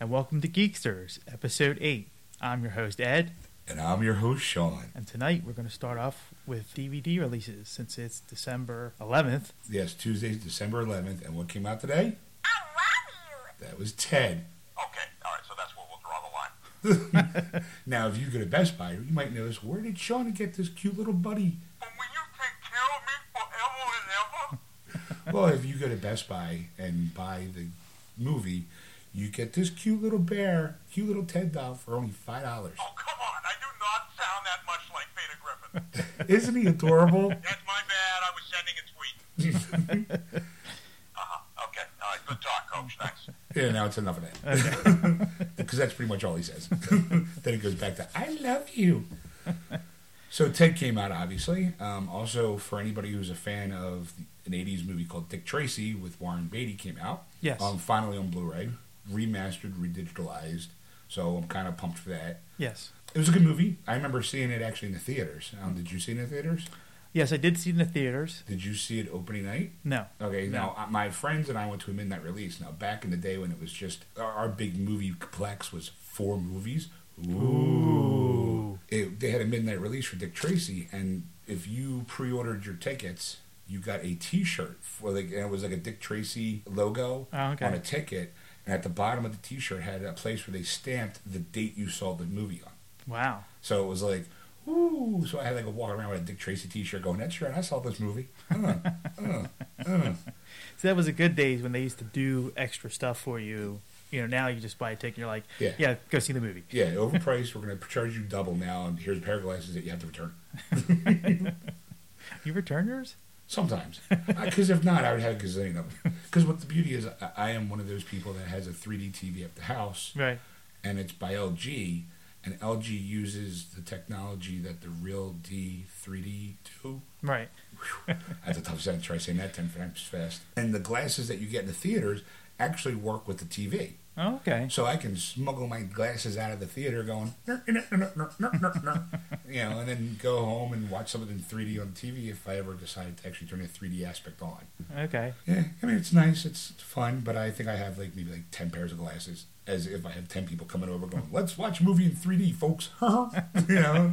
and welcome to Geeksters, Episode 8. I'm your host, Ed, And I'm your host, Sean. and tonight we're going to start off with DVD releases since it's December 11th. Yes, Tuesday, December 11th. And what came out today? I love you. That was Ted. Okay, all right, so that's where we'll draw the line. Now, if you go to Best Buy, you might notice where did Sean get this cute little buddy? But will you take care of me forever and ever? Well, if you go to Best Buy and buy the movie, you get this cute little bear, cute little Ted doll for only $5. Oh, come on, I do not sound that much like Peter Griffin. Isn't he adorable? That's my bad, I was sending a tweet. uh-huh, okay, all right, good talk, Coach, thanks. Yeah, now it's enough of that. Because that's pretty much all he says. then it goes back to, I love you. So Ted came out, obviously. Um, also, for anybody who's a fan of an 80s movie called Dick Tracy with Warren Beatty came out. Yes. Um, finally on Blu-ray, remastered, redigitalized. So I'm kind of pumped for that. Yes. It was a good movie. I remember seeing it actually in the theaters. Um, did you see it in the theaters? Yes, I did see it in the theaters. Did you see it opening night? No. Okay, No. now uh, my friends and I went to a midnight release. Now, back in the day when it was just our, our big movie complex was four movies. Ooh, It, they had a midnight release for Dick Tracy, and if you pre-ordered your tickets, you got a T-shirt for like, and it was like a Dick Tracy logo Oh, okay. on a ticket, and at the bottom of the T-shirt had a place where they stamped the date you saw the movie on. Wow. So it was like, ooh. So I had like a walk around with a Dick Tracy T-shirt, going, "That's right, I saw this movie." Uh, uh, uh. So that was the good days when they used to do extra stuff for you. You know, now you just buy a ticket and you're like, Yeah. yeah, go see the movie. Yeah, overpriced. We're going to charge you double now, and here's a pair of glasses that you have to return. You return yours? Sometimes, because if not, I would have a gazillion of them. Because what the beauty is, I, I am one of those people that has a 3D TV at the house, Right. and it's by LG, and LG uses the technology that the real D 3D do. Right. That's a tough sentence. Try saying that ten times fast. And the glasses that you get in the theaters actually work with the TV. Oh, okay. So I can smuggle my glasses out of the theater going, you know, and then go home and watch something in 3D on TV if I ever decide to actually turn the 3D aspect on. Okay. Yeah, I mean, it's nice, it's fun, but I think I have like maybe like 10 pairs of glasses as if I have 10 people coming over going, let's watch a movie in 3D, folks. you know?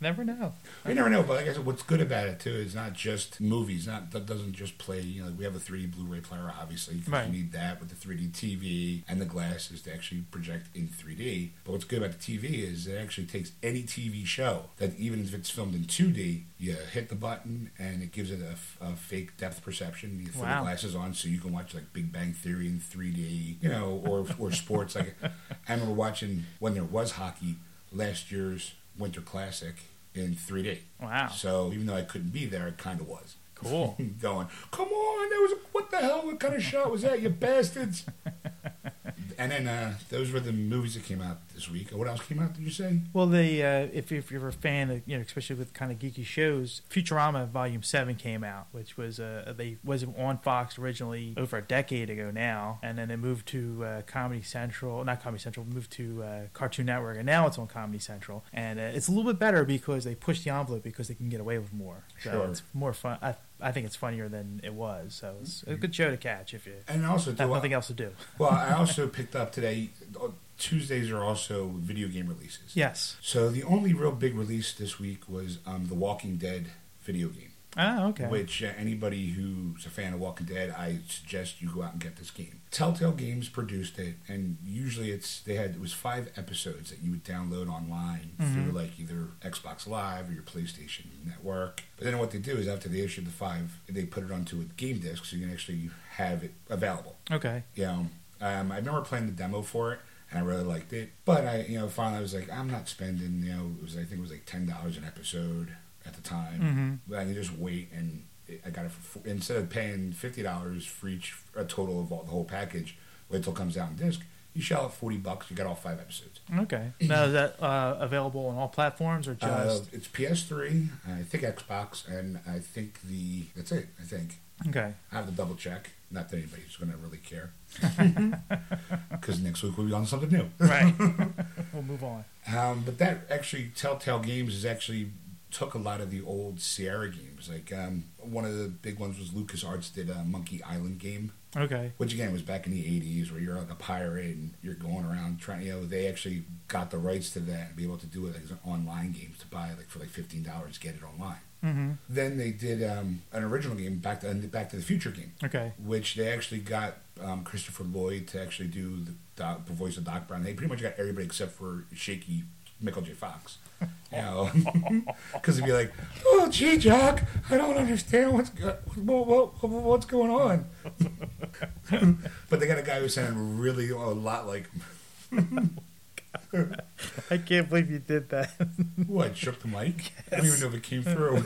Never know. You never know, but I said, what's good about it too is not just movies. Not that doesn't just play. You know, we have a 3D Blu-ray player, obviously, Right. you need that with the 3D TV and the glasses to actually project in 3D. But what's good about the TV is it actually takes any TV show that even if it's filmed in 2D, you hit the button and it gives it a, a fake depth perception. You throw Wow. the glasses on so you can watch like Big Bang Theory in 3D, you know, or or sports. Like I remember watching when there was hockey last year's Winter Classic in 3D. Wow. So even though I couldn't be there, it kind of was. Cool. Going, come on, that was a, what the hell? What kind of shot was that, you bastards? and then uh, those were the movies that came out this week. What else came out? Did you say? Well, they uh, if if you're a fan, of, you know, especially with kind of geeky shows, Futurama Volume Seven came out, which was uh, they was on Fox originally over a decade ago now, and then it moved to uh, Comedy Central, not Comedy Central, moved to uh, Cartoon Network, and now it's on Comedy Central, and uh, it's a little bit better because they push the envelope because they can get away with more. So Sure. it's more fun. I, I think it's funnier than it was, so it's a good show to catch if you And also, have too, nothing else to do. well, I also picked up today. Tuesdays are also video game releases. Yes. So the only real big release this week was um, the Walking Dead video game. Ah, okay. Which uh, anybody who's a fan of Walking Dead, I suggest you go out and get this game. Telltale Games produced it, and usually it's they had it was five episodes that you would download online through like either Xbox Live or your PlayStation Network. But then what they do is after they issued the five, they put it onto a game disc so you can actually have it available. Okay. You know, um, I remember playing the demo for it. And I really liked it, but I, you know, finally I was like, I'm not spending, you know, it was I think it was like ten dollars an episode at the time. Mm-hmm. But I can just wait, and I got it for four, instead of paying fifty dollars for each a total of all, the whole package. Wait till it comes out on disc. You shell out forty bucks. You got all five episodes. Okay. Now is that uh, available on all platforms or just? Uh, it's PS3, I think Xbox, and I think the that's it. I think okay. I have to double check. Not that anybody's going to really care, because next week we'll be on something new. Right. we'll move on. Um, but that actually, Telltale Games is actually took a lot of the old Sierra games. Like um, one of the big ones was LucasArts did a Monkey Island game. Okay. Which again was back in the '80s, where you're like a pirate and you're going around trying. You know, they actually got the rights to that and be able to do it like as an online games to buy like for like fifteen dollars, get it online. Mm-hmm. Then they did um, an original game, Back to Back to the Future game, Okay. which they actually got um, Christopher Lloyd to actually do the, doc, the voice of Doc Brown. They pretty much got everybody except for shaky Michael J. Fox. You know, because it'd be like, "Oh, gee, Jock, I don't understand what's go- what, what, what's going on." but they got a guy who sounded really a lot like I can't believe you did that. what shook the mic. I don't even know if it came through.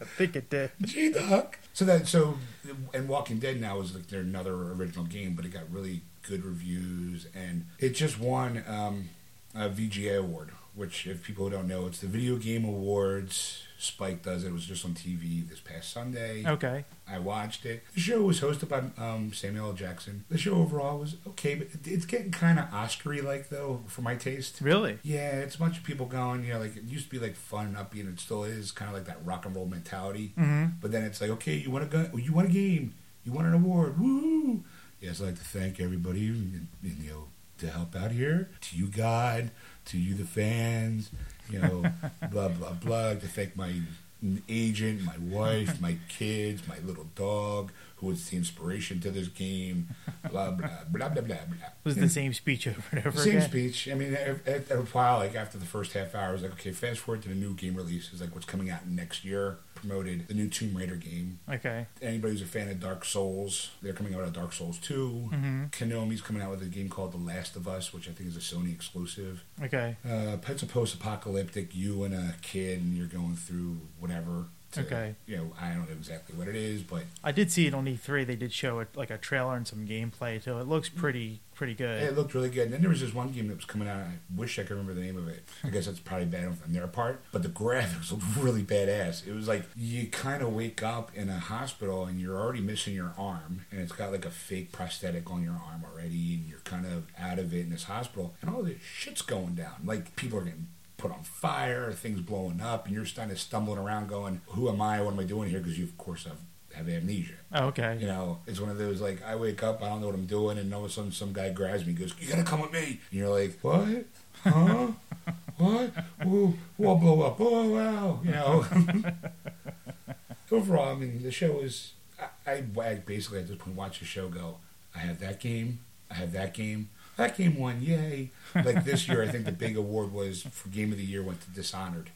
I think it did. Gee, Doc. So that so, and Walking Dead now is like their another original game, but it got really good reviews, and it just won um, a VGA award. Which, if people don't know, it's the Video Game Awards. Spike does it. It was just on TV this past Sunday. Okay. I watched it. The show was hosted by um, Samuel L. Jackson. The show overall was okay, but it's getting kind of Oscar-y like though, for my taste. Really? Yeah, it's a bunch of people going. You know, like it used to be like fun and upbeat, and it still is kind of like that rock and roll mentality. Mm-hmm. But then it's like, okay, you want a gun? You want a game? You want an award? Woo! Yes, I'd like to thank everybody, and, and, you know, to help out here. To you, God. To you, the fans. You know, blah blah blah. To thank my agent, my wife, my kids, my little dog, who was the inspiration to this game. Blah blah blah blah blah blah. Was the same speech over and over Same again? speech. I mean, at, at a while, like after the first half hour, I was like, okay, fast forward to the new game release. Is like what's coming out next year. Promoted the new Tomb Raider game. Okay. Anybody who's a fan of Dark Souls, they're coming out with Dark Souls 2. Mm-hmm. Konami's coming out with a game called The Last of Us, which I think is a Sony exclusive. Okay. Uh, it's a post-apocalyptic. You and a kid, and you're going through whatever. To, Okay. You know, I don't know exactly what it is, but I did see it on E3. They did show it like a trailer and some gameplay, so it looks pretty pretty good. It looked really good. And then there was this one game that was coming out. I wish I could remember the name of it. I guess that's probably bad on their part. But the graphics looked really badass. It was like you kind of wake up in a hospital and you're already missing your arm, and it's got like a fake prosthetic on your arm already, and you're kind of out of it in this hospital, and all this shit's going down. Like people are getting put on fire, things blowing up, and you're just kind of stumbling around going, "Who am I? What am I doing here?" Because you, of course, have have amnesia. Oh, okay. You know, it's one of those like I wake up, I don't know what I'm doing, and all of a sudden some guy grabs me, and goes, "You gotta come with me," and you're like, "What? Huh? what? Whoa, whoa, blow up! Oh wow!" You know. Overall, I mean, the show is. I, I basically at this point watch the show go. I have that game. I have that game. That game won, yay! Like this year, I think the big award was for game of the year went to Dishonored.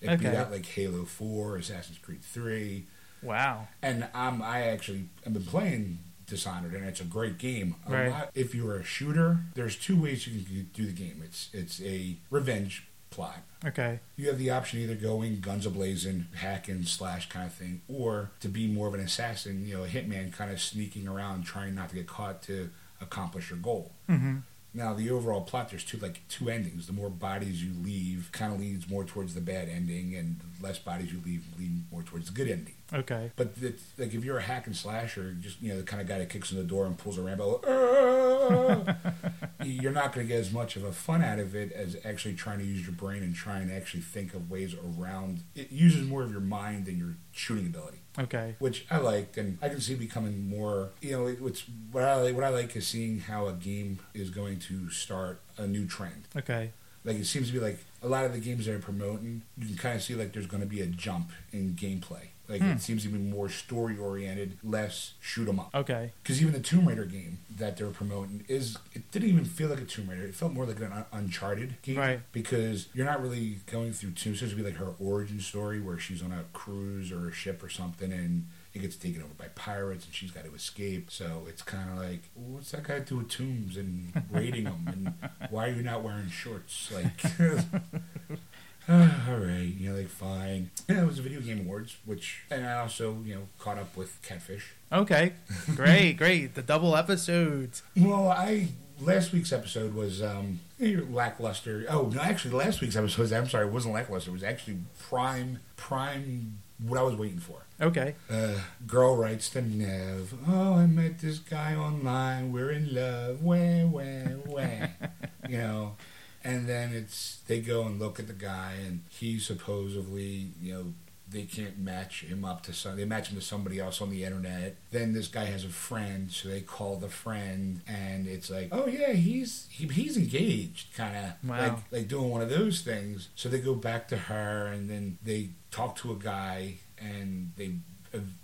It beat out like Halo Four, Assassin's Creed Three. Wow. And um, I actually I've been playing Dishonored, and it's a great game. A Right. lot, if you're a shooter, there's two ways you can do the game. It's it's a revenge plot. Okay. You have the option either going guns ablazing, hack and slash kind of thing, or to be more of an assassin, you know, a hitman, kind of sneaking around, trying not to get caught to accomplish your goal. Mm-hmm. Now, the overall plot, there's two like two endings. The more bodies you leave, kind of leads more towards the bad ending, and the less bodies you leave, lead more towards the good ending. Okay. But it's, like if you're a hack and slasher, just you know the kind of guy that kicks in the door and pulls a Rambo, "Ah!" you're not going to get as much of a fun out of it as actually trying to use your brain and trying to actually think of ways around. It uses more of your mind than your shooting ability, Okay. which I like, and I can see becoming more. You know, it, what's what I like, what I like is seeing how a game is going to start a new trend. Okay. Like it seems to be like a lot of the games they're promoting, you can kind of see like there's going to be a jump in gameplay. Like Hmm. it seems to be more story oriented, less shoot 'em up. Okay. Because even the Tomb Raider game that they're promoting is it didn't even feel like a Tomb Raider. It felt more like an Un- Uncharted game. Right. Because you're not really going through Tomb. It's supposed to be like her origin story where she's on a cruise or a ship or something and it gets taken over by pirates and she's got to escape. So it's kind of like, what's that got to do with tombs and raiding them? And why are you not wearing shorts? Like. Ah, all right, you know, like fine. Yeah, it was the video game awards, which, and I also, you know, caught up with Catfish. Okay. Great. great. The double episodes. Well, I last week's episode was um lackluster. Oh no, actually, last week's episode. was- I'm sorry, it wasn't lackluster. It was actually prime, prime. What I was waiting for. Okay. Uh, girl writes to Nev. Oh, I met this guy online. We're in love. Wah wah wah. you know. And then it's they go and look at the guy, and he supposedly, you know, they can't match him up to some. They match him to somebody else on the internet. Then this guy has a friend, so they call the friend, and it's like, oh yeah, he's he, he's engaged, kind of Wow. like like doing one of those things. So they go back to her, and then they talk to a guy, and they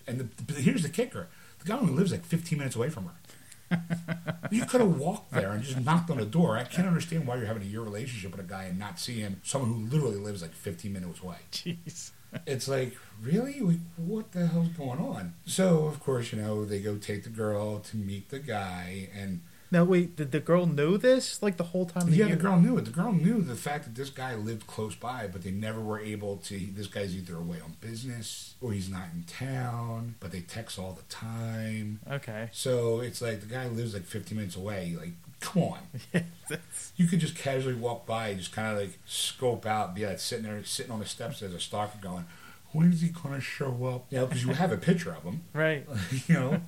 and the, here's the kicker: the guy only lives like 15 minutes away from her. You could have walked there and just knocked on the door. I can't understand why you're having a year relationship with a guy and not seeing. Someone who literally lives like 15 minutes away. Jeez. It's like, really? Like, what the hell's going on? So, of course, you know, they go take the girl to meet the guy, and Now wait, did the girl know this like the whole time? yeah, they the girl knew it. The girl knew the fact that this guy lived close by, but they never were able to. This guy's either away on business or he's not in town, but they text all the time. Okay. So it's like the guy lives like 15 minutes away. Like, come on. You could just casually walk by and just kind of like scope out, be like sitting there, sitting on the steps as a stalker going, when is he going to show up? You know, because you have a picture of him, right. you know.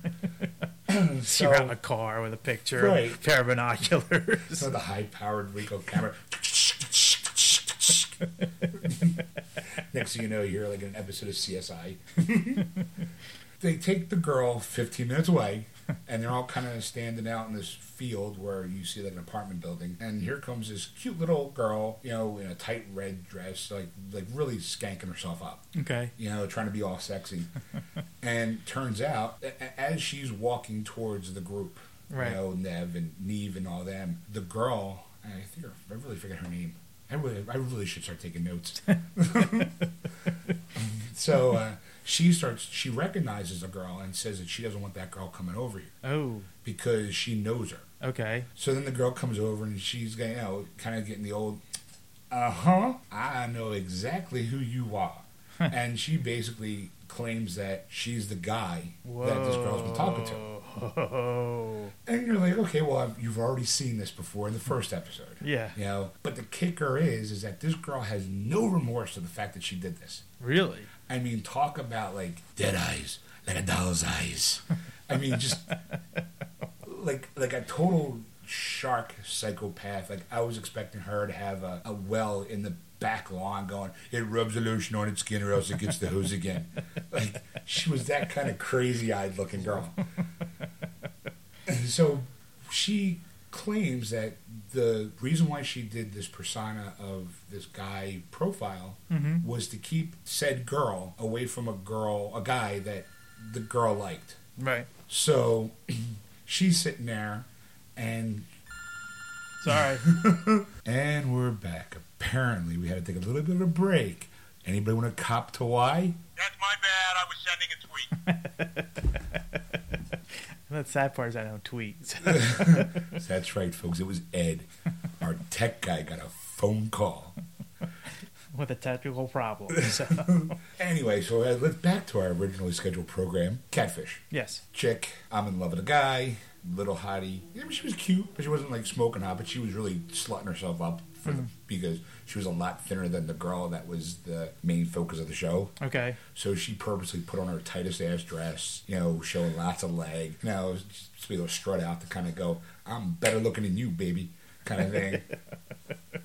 So, You're out in a car with a picture, Right. a pair of binoculars. So the high-powered Ricoh camera. Next thing you know, you're like an episode of CSI. they take the girl 15 minutes away, and they're all kind of standing out in this field where you see like an apartment building. And here comes this cute little girl, you know, in a tight red dress, like like really skanking herself up okay. you know, trying to be all sexy. and turns out, as she's walking towards the group, Right. you know, Nev and Neve and all them, the girl, I think I really forget her name. I really, I really should start taking notes. so uh, she starts, she recognizes the girl and says that she doesn't want that girl coming over here Oh. because she knows her. Okay. So then the girl comes over and she's you know, kind of getting the old, uh huh, I know exactly who you are. and she basically claims that she's the guy that this girl's been talking to. Whoa. And you're like, okay, well, I've, you've already seen this before in the first episode. Yeah. You know, but the kicker is, is that this girl has no remorse to the fact that she did this. Really? I mean, talk about like dead eyes, like a doll's eyes. I mean, just like like a total shark psychopath. Like I was expecting her to have a, a well in the back lawn going, it rubs the lotion on its skin or else it gets the hose again. Like she was that kind of crazy eyed looking girl. And so she claims that the reason why she did this persona of this guy profile Mm-hmm. was to keep said girl away from a girl, a guy that the girl liked. Right. So she's sitting there, and Sorry. and we're back. Apparently, we had to take a little bit of a break. Anybody want to cop to why? That's my bad. I was sending a tweet. the sad part is I don't tweet. so- That's right, folks. It was Ed, our tech guy, got a phone call. with a technical problem. So, Anyway, so uh, let's back to our originally scheduled program. Catfish. yes. chick. I'm in love with a guy. Little hottie. Yeah, she was cute, but she wasn't like smoking hot. But she was really slutting herself up for the, because she was a lot thinner than the girl that was the main focus of the show. Okay. So she purposely put on her tightest ass dress, you know, showing lots of leg. You know, just to be able to strut out to kind of go, "I'm better looking than you, baby," kind of thing.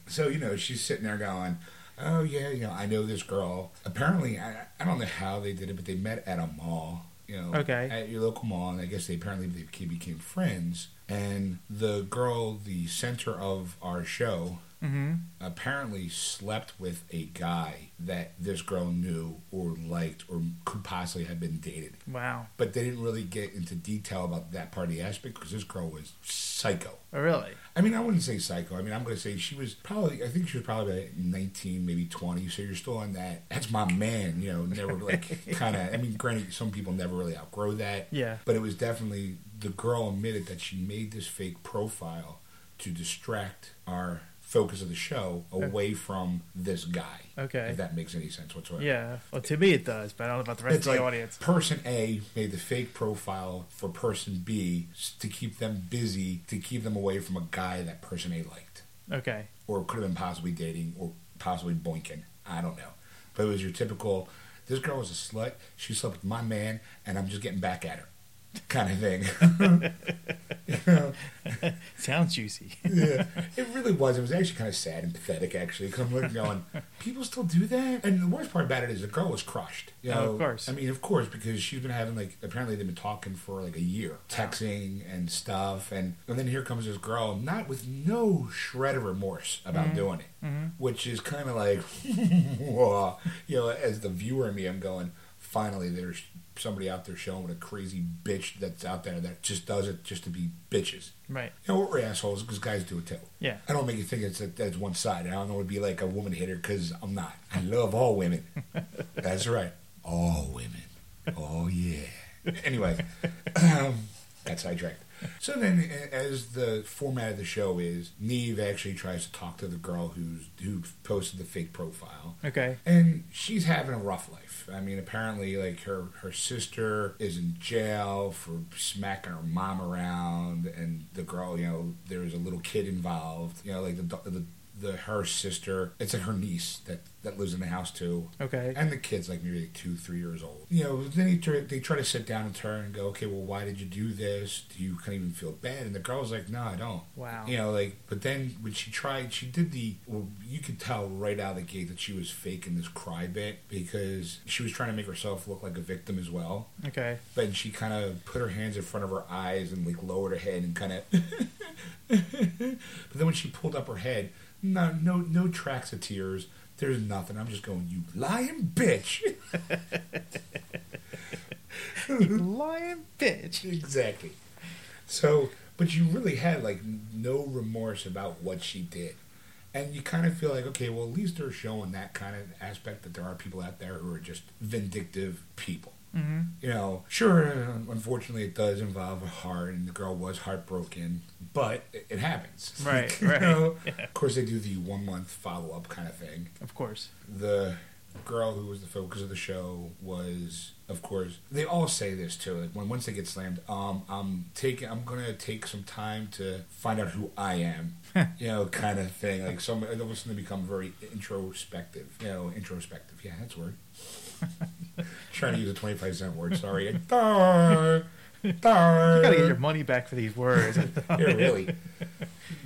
so you know, she's sitting there going, "Oh yeah, you know, I know this girl." Apparently, I, I don't know how they did it, but they met at a mall. You know, Okay. at your local mall, and I guess they apparently they became friends. And the girl, the center of our show, Mm-hmm. apparently slept with a guy that this girl knew or liked or could possibly have been dated. Wow. But they didn't really get into detail about that part of the aspect because this girl was psycho. Oh, really? I mean, I wouldn't say psycho. I mean, I'm going to say she was probably, I think she was probably about 19, maybe 20. So you're still on that. That's my man, you know, never like kind of, I mean, granted, some people never really outgrow that. Yeah. But it was definitely, the girl admitted that she made this fake profile to distract our focus of the show away from this guy. Okay. If that makes any sense whatsoever. Yeah. Well, to me it does, but I don't know about the rest It's of the like audience. person A made the fake profile for person B to keep them busy, to keep them away from a guy that person A liked, Okay. or could have been possibly dating, or possibly boinking. I don't know, but it was your typical. This girl was a slut. She slept with my man, and I'm just getting back at her. Kind of thing. you know? Sounds juicy. yeah, it really was. It was actually kind of sad and pathetic, actually. Because I'm looking, going, people still do that. And the worst part about it is the girl was crushed. You Oh, of course. I mean, of course, because she's been having like apparently they've been talking for like a year, texting and stuff, and and then here comes this girl, not with no shred of remorse about Mm-hmm. doing it, which is kind of like, you know, as the viewer in me, I'm going. Finally, there's somebody out there showing a crazy bitch that's out there that just does it just to be bitches. Right. You know, we're assholes because guys do it too. Yeah. I don't make you think it's that's one side. I don't want to be like a woman hater because I'm not. I love all women. That's right, all women. Oh yeah. Anyway, um, got sidetracked. So then, as the format of the show is, Nev actually tries to talk to the girl who's who posted the fake profile, Okay. and she's having a rough life. I mean, apparently, like her her sister is in jail for smacking her mom around, and the girl, you know, there was a little kid involved. You know, like the the, the her sister, it's like her niece that that lives in the house too. Okay. And the kid's like maybe like two, three years old. You know, then he try, they try to sit down and turn and go, okay, well, why did you do this? Do you kind of even feel bad? And the girl's like, no, I don't. Wow. You know, like, but then when she tried, she did the, well, you could tell right out of the gate that she was faking this cry bit because she was trying to make herself look like a victim as well. Okay. But she kind of put her hands in front of her eyes and like lowered her head and kind of. but then when she pulled up her head, no, no, no tracks of tears. There's nothing. I'm just going, you lying bitch. You lying bitch. exactly. So, but you really had like no remorse about what she did. And you kind of feel like, okay, well, at least they're showing that kind of aspect that there are people out there who are just vindictive people. Mm-hmm. You know, sure, unfortunately, it does involve a heart, and the girl was heartbroken, but it, it happens. Right, You right. know? Yeah. Of course, they do the one month follow up kind of thing Of course. the girl who was the focus of the show was of course they all say this too like when once they get slammed um i'm taking i'm gonna take some time to find out who i am you know kind of thing like some it almost going to become very introspective you know introspective yeah that's a word trying to use a 25 cent word sorry Dar, dar. You gotta get your money back for these words. yeah, really.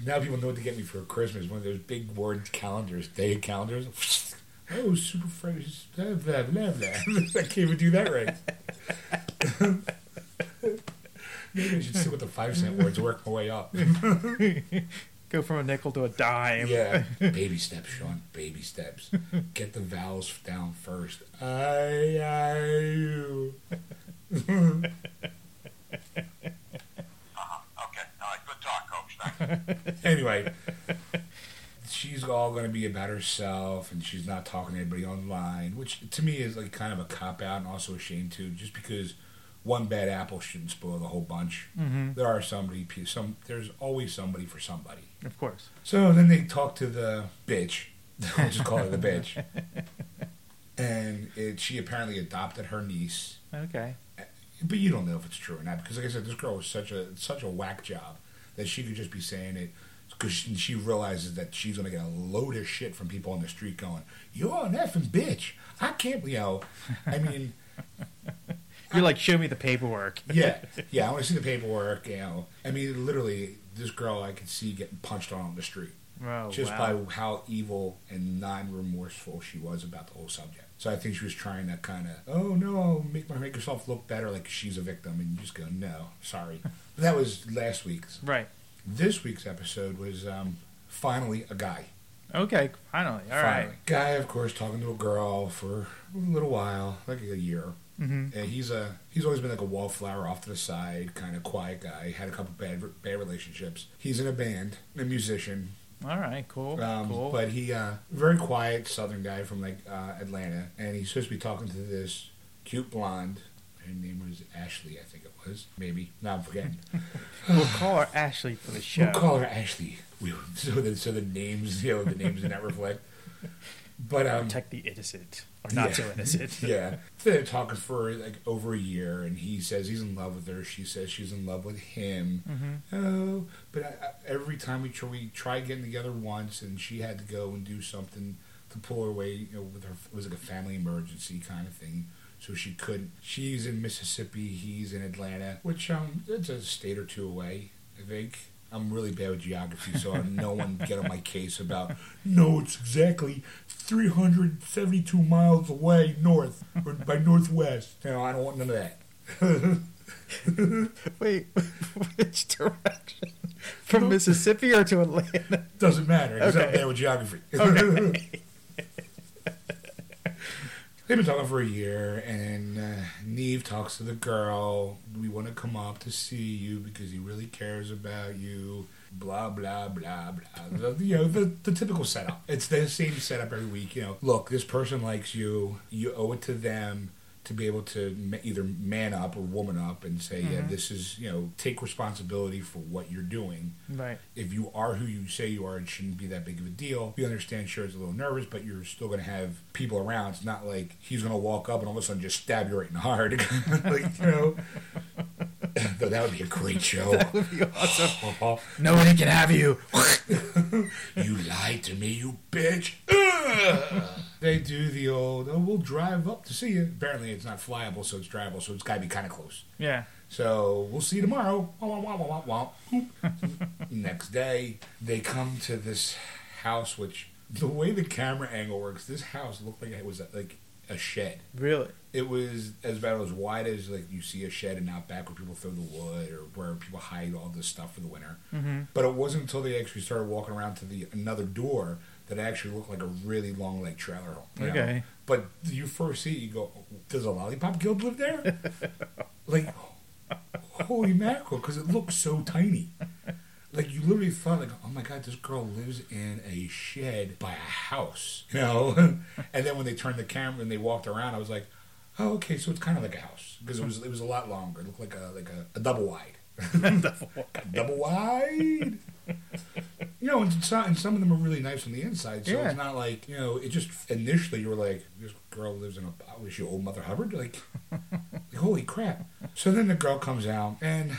Now people know what to get me for Christmas. One of those big word calendars, day calendars. Oh, super fresh. Blah, blah, blah, blah. I can't even do that right. Maybe I should stick with the five cent words, work my way up. Go from a nickel to a dime. Yeah. Baby steps, Sean. Baby steps. Get the vowels down first. I, I, you. Uh-huh. Okay. All right. Good talk, Coach. Thanks. anyway, she's all going to be about herself, and she's not talking to anybody online, which to me is like kind of a cop out and also a shame too. Just because one bad apple shouldn't spoil the whole bunch. Mm-hmm. There are somebody, some there's always somebody for somebody. Of course. So then they talk to the bitch. I'll just call her the bitch. And it, she apparently adopted her niece Okay. but you don't know if it's true or not because, like I said, this girl was such a such a whack job that she could just be saying it because she, she realizes that she's gonna get a load of shit from people on the street going, "You're an effing bitch." I can't, you know. I mean, You're like, show me the paperwork. yeah, yeah. I want to see the paperwork. You know, I mean, literally, this girl I could see getting punched on the street Oh, just wow. by how evil and non-remorseful she was about the whole subject. So I think she was trying to kind of, oh no, make my make herself look better, like she's a victim, and you just go, no, sorry. that was last week's. Right. This week's episode was um, finally a guy. Okay. Finally. All right. finally. Guy, of course, talking to a girl for a little while, like a year. Mm-hmm. And he's a he's always been like a wallflower off to the side, kind of quiet guy. Had a couple bad bad relationships. He's in a band, a musician, All right. Cool. um, cool. But he, uh, very quiet Southern guy from like uh, Atlanta, and he's supposed to be talking to this cute blonde. Her name was Ashley, I think it was. Maybe. No, I'm forgetting. we'll call her Ashley for the show. We'll call her Ashley. We, so the so the names, you know, the names do not reflect. But um, Protect the innocent or not Yeah. so innocent. yeah, they're talking for like over a year, and he says he's in love with her. She says she's in love with him. Mm-hmm. Oh, but I, I, every time we try, we tried getting together once, and she had to go and do something to pull her away. You know, with her it was like a family emergency kind of thing. so she couldn't. She's in Mississippi. He's in Atlanta, which um, it's a state or two away, I think. I'm really bad with geography, so no one get on my case about. No, it's exactly 372 miles away north or by northwest. No, I don't want none of that. Wait, which direction? From Mississippi or to Atlanta? Doesn't matter. Because I'm bad with geography. They've been talking for a year, and uh, Nev talks to the girl. We want to come up to see you because he really cares about you. Blah blah blah blah. The, you know the, the typical setup. It's the same setup every week. You know, look, this person likes you. You owe it to them to be able to either man up or woman up and say, yeah, mm-hmm. this is you know, take responsibility for what you're doing Right. if you are who you say you are, it shouldn't be that big of a deal. We understand Cher's a little nervous, but you're still going to have people around. It's not like he's going to walk up and all of a sudden just stab you right in the heart. like, you know. Though that would be a great show. That would be awesome. you Nobody can have you. you. lied to me, you bitch. They do the old, oh, we'll drive up to see you. Apparently, it's not flyable, so it's drivable, so it's got to be kind of close. Yeah. So we'll see you tomorrow. Next day, they come to this house, which the way the camera angle works, this house looked like it was like a shed. Really? It was as about as wide as like you see a shed in Outback where people throw the wood or where people hide all this stuff for the winter. Mm-hmm. But it wasn't until they actually started walking around to the another door that it actually looked like a really long like trailer home. you know? Okay. But you first see it, you go, "Does a lollipop guild live there?" like, holy mackerel, because it looks so tiny. Like you literally thought, like, "Oh my god, this girl lives in a shed by a house," you know. and then when they turned the camera and they walked around, I was like, "Oh, okay, so it's kind of like a house because it was it was a lot longer. It looked like a like a, a double wide." Double wide. You know, and some, and some of them are really nice on the inside. So Yeah. it's not like you know. It just initially you were like, this girl lives in a was she old Mother Hubbard? Like, like, holy crap! So then the girl comes out and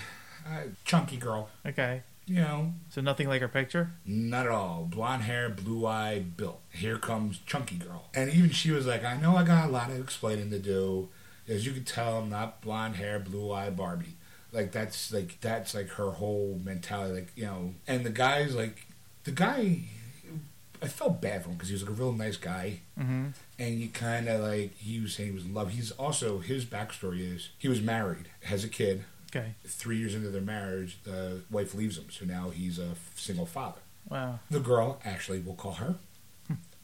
uh, chunky girl. Okay. You know, So nothing like her picture? not at all. Blonde hair, blue eye, built. Here comes chunky girl. And even she was like, I know I got a lot of explaining to do. As you can tell, I'm not blonde hair, blue eye Barbie. Like that's like that's like her whole mentality. Like you know, and the guy's like, the guy. I felt bad for him because he was like a real nice guy, Mm-hmm. and you kind of like he was saying he was in love. He's also his backstory is he was married, has a kid. Okay. Three years into their marriage, the wife leaves him, so now he's a single father. Wow. The girl, actually, we'll call her,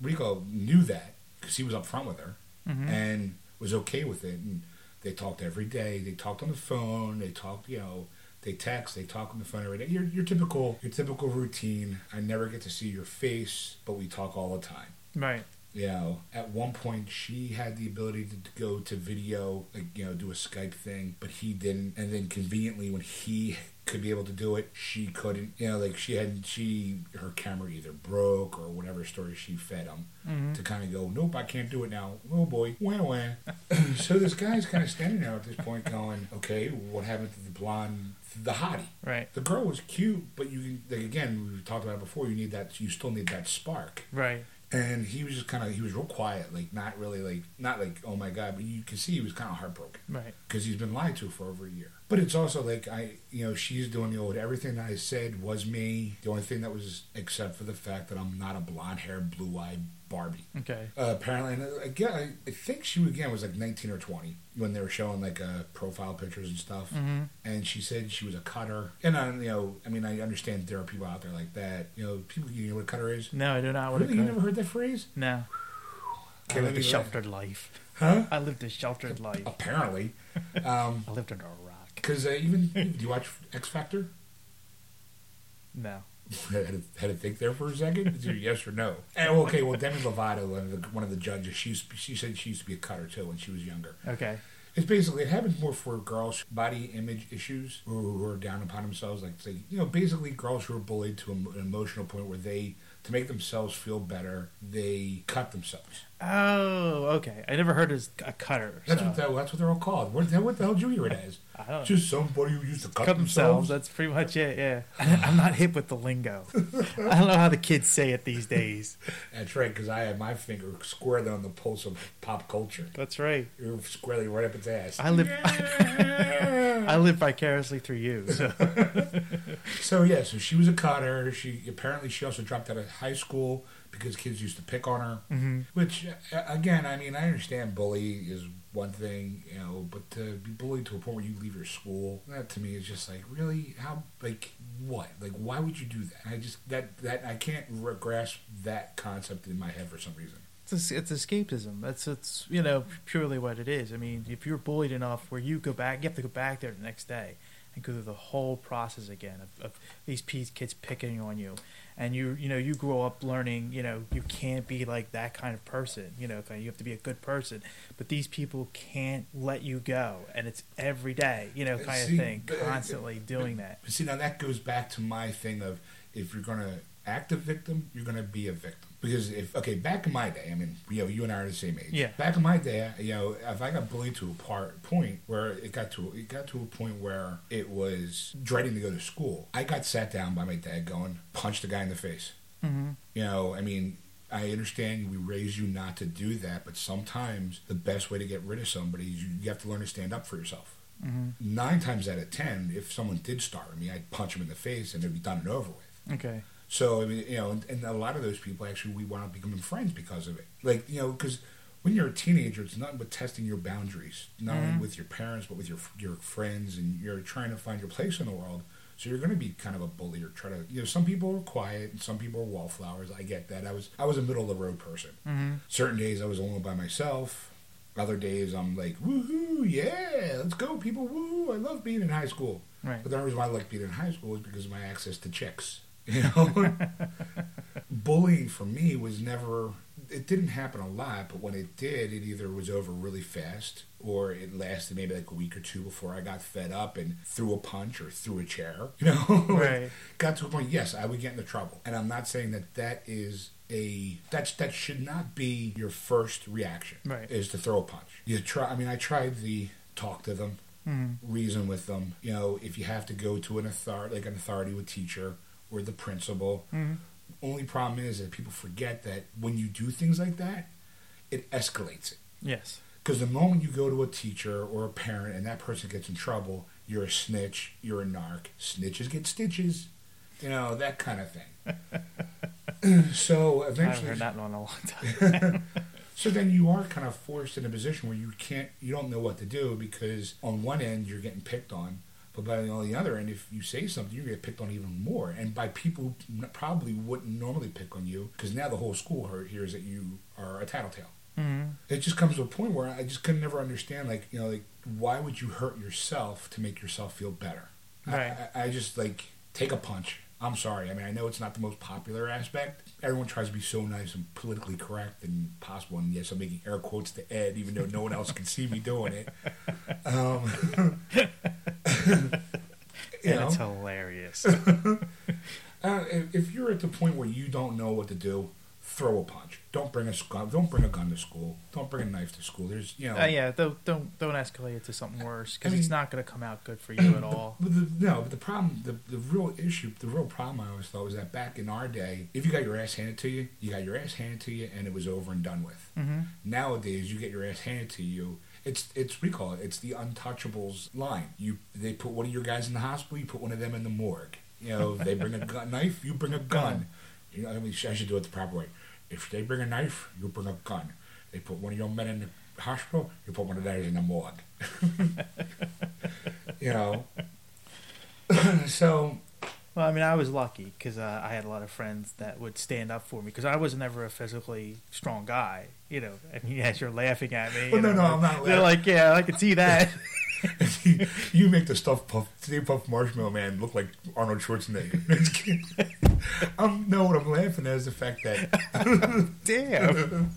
Rico knew that because he was up front with her Mm-hmm. and was okay with it. And they talked every day. They talked on the phone. They talked, you know, they text. They talk on the phone every day. Your, your typical, your typical routine. I never get to see your face, but we talk all the time. Right. You know, at one point she had the ability to go to video, like you know, do a Skype thing, but he didn't. And then conveniently, when he could be able to do it, she couldn't. You know, like she had she her camera either broke or whatever story she fed him Mm-hmm. to kind of go, nope, I can't do it now. Oh boy, wah wah. so this guy's kind of standing there at this point, going, okay, what happened to the blonde, the hottie? Right. The girl was cute, but you like again, we talked about it before. You need that. You still need that spark. Right. And he was just kind of he was real quiet, like not really like not like oh my god, but you can see he was kind of heartbroken Right. because he's been lied to for over a year. But it's also like I, you know, she's doing the old everything I said was me. The only thing that was except for the fact that I'm not a blonde haired, blue eyed Barbie. Okay. Uh, apparently, and uh, again, I, I think she again was like 19 or 20 when they were showing like uh, profile pictures and stuff. Mm-hmm. And she said she was a cutter. And I, you know, I mean, I understand there are people out there like that. You know, people, you know what a cutter is? No, I do not Really, you never heard that phrase? No. Okay, I lived a sheltered life. Huh? I lived a sheltered life. Apparently, um, I lived under a. because uh, even do you watch X Factor? No. had, to, had to think there for a second. It's either yes or no. And okay, well, Demi Lovato, one of the, one of the judges, she's she said she used to be a cutter too when she was younger. Okay. It's basically it happens more for girls body image issues who, who are down upon themselves, like say you know basically girls who are bullied to an emotional point where they to make themselves feel better they cut themselves. Oh, okay. I never heard as a cutter. That's so. what that, that's what they're all called. What, the- what the hell hear it as? I don't Just somebody who used to cut, cut themselves. themselves. That's pretty much it. Yeah, I'm not hip with the lingo. I don't know how the kids say it these days. That's right, because I had my finger squarely on the pulse of pop culture. That's right. You're squarely right up its ass. I live. I live vicariously through you. So. So yeah, so she was a cutter. She apparently she also dropped out of high school because kids used to pick on her. Mm-hmm. Which again, I mean, I understand bully is one thing, you know, but to be bullied to a point where you leave your school, that to me is just like really how like what like why would you do that? I just that that I can't re- grasp that concept in my head for some reason. It's, it's escapism. That's it's you know purely what it is. I mean, if you're bullied enough where you go back, you have to go back there the next day and go through the whole process again of, of these kids picking on you, and you you know you grow up learning you know you can't be like that kind of person. You know, you have to be a good person, but these people can't let you go, and it's every day. You know, kind see, of thing, but, uh, constantly doing that. But see, now that goes back to my thing of if you're going to act a victim, you're going to be a victim. Because if, okay, back in my day, I mean, you know, you and I are the same age. Yeah. Back in my day, you know, if I got bullied to a part, point where it got to, it got to a point where it was dreading to go to school, I got sat down by my dad going, punch the guy in the face. Mm-hmm. You know, I mean, I understand we raise you not to do that, but sometimes the best way to get rid of somebody is you, you have to learn to stand up for yourself hmm nine times out of ten, if someone did start me, I'd punch them in the face and it'd be done and over with. Okay. So I mean, you know, and, and a lot of those people actually we wound up becoming friends because of it. Like you know, because when you're a teenager, it's nothing but testing your boundaries, not Mhm. only with your parents but with your your friends, and you're trying to find your place in the world. So you're going to be kind of a bully or try to, you know, some people are quiet and some people are wallflowers. I get that. I was I was a middle of the road person. Mm-hmm. Certain days I was alone by myself. Other days I'm like, woohoo, yeah, let's go, people, woo! I love being in high school. Right. But the only reason why I like being in high school is because of my access to chicks. You know, bullying for me was never. It didn't happen a lot, but when it did, it either was over really fast or it lasted maybe like a week or two before I got fed up and threw a punch or threw a chair. You know, Like, Right. got to a point. Yes, I would get into trouble, and I'm not saying that that is a that's that should not be your first reaction. Right. Is to throw a punch. You try. I mean, I tried the talk to them Mm-hmm. reason with them. You know, if you have to go to an authority, like an authority with teacher or the principal. Mm-hmm. Only problem is that people forget that when you do things like that, it escalates it. Yes. Because the moment you go to a teacher or a parent and that person gets in trouble, you're a snitch, you're a narc. Snitches get stitches, you know that kind of thing. so eventually, I haven't heard that in a long time. so then you are kind of forced in a position where you can't, you don't know what to do because on one end you're getting picked on, but by on the other end, if you say something, you get picked on even more, and by people who probably wouldn't normally pick on you because now the whole school hear- hears that you are a tattletale. mm-hmm. It just comes to a point where I just could never understand, like you know, like why would you hurt yourself to make yourself feel better? I- Right. I, I just like take a punch. I'm sorry. I mean, I know it's not the most popular aspect. Everyone tries to be so nice and politically correct and possible. And yes, I'm making air quotes to Ed, even though no one else can see me doing it. Um, and know, it's hilarious. uh, if, if you're at the point where you don't know what to do, throw a punch. Don't bring a gun. Don't bring a gun to school. Don't bring a knife to school. There's, you know, Uh, yeah, don't don't don't escalate it to something worse because I mean- it's not going to come out good for you at all. But the, no, but the problem, the, the real issue, the real problem I always thought was that back in our day, if you got your ass handed to you, you got your ass handed to you, and it was over and done with. hmm Nowadays, you get your ass handed to you. It's it's recall. It's the untouchables line. You they put one of your guys in the hospital. You put one of them in the morgue. You know, they bring a gun, knife. You bring a gun. You know, I mean, I should do it the proper way. If they bring a knife, you bring a gun. They put one of your men in the hospital. You put one of theirs in the morgue. you know. so Well, I mean, I was lucky because uh, I had a lot of friends that would stand up for me because I was never a physically strong guy. You know, I mean, yes, you're laughing at me. Well, you no, know, no, I'm not They're laughing. like, yeah, I can see that. you make the stuff puff, Stay Puft Marshmallow Man look like Arnold Schwarzenegger. um, no, what I'm laughing at is the fact that Damn.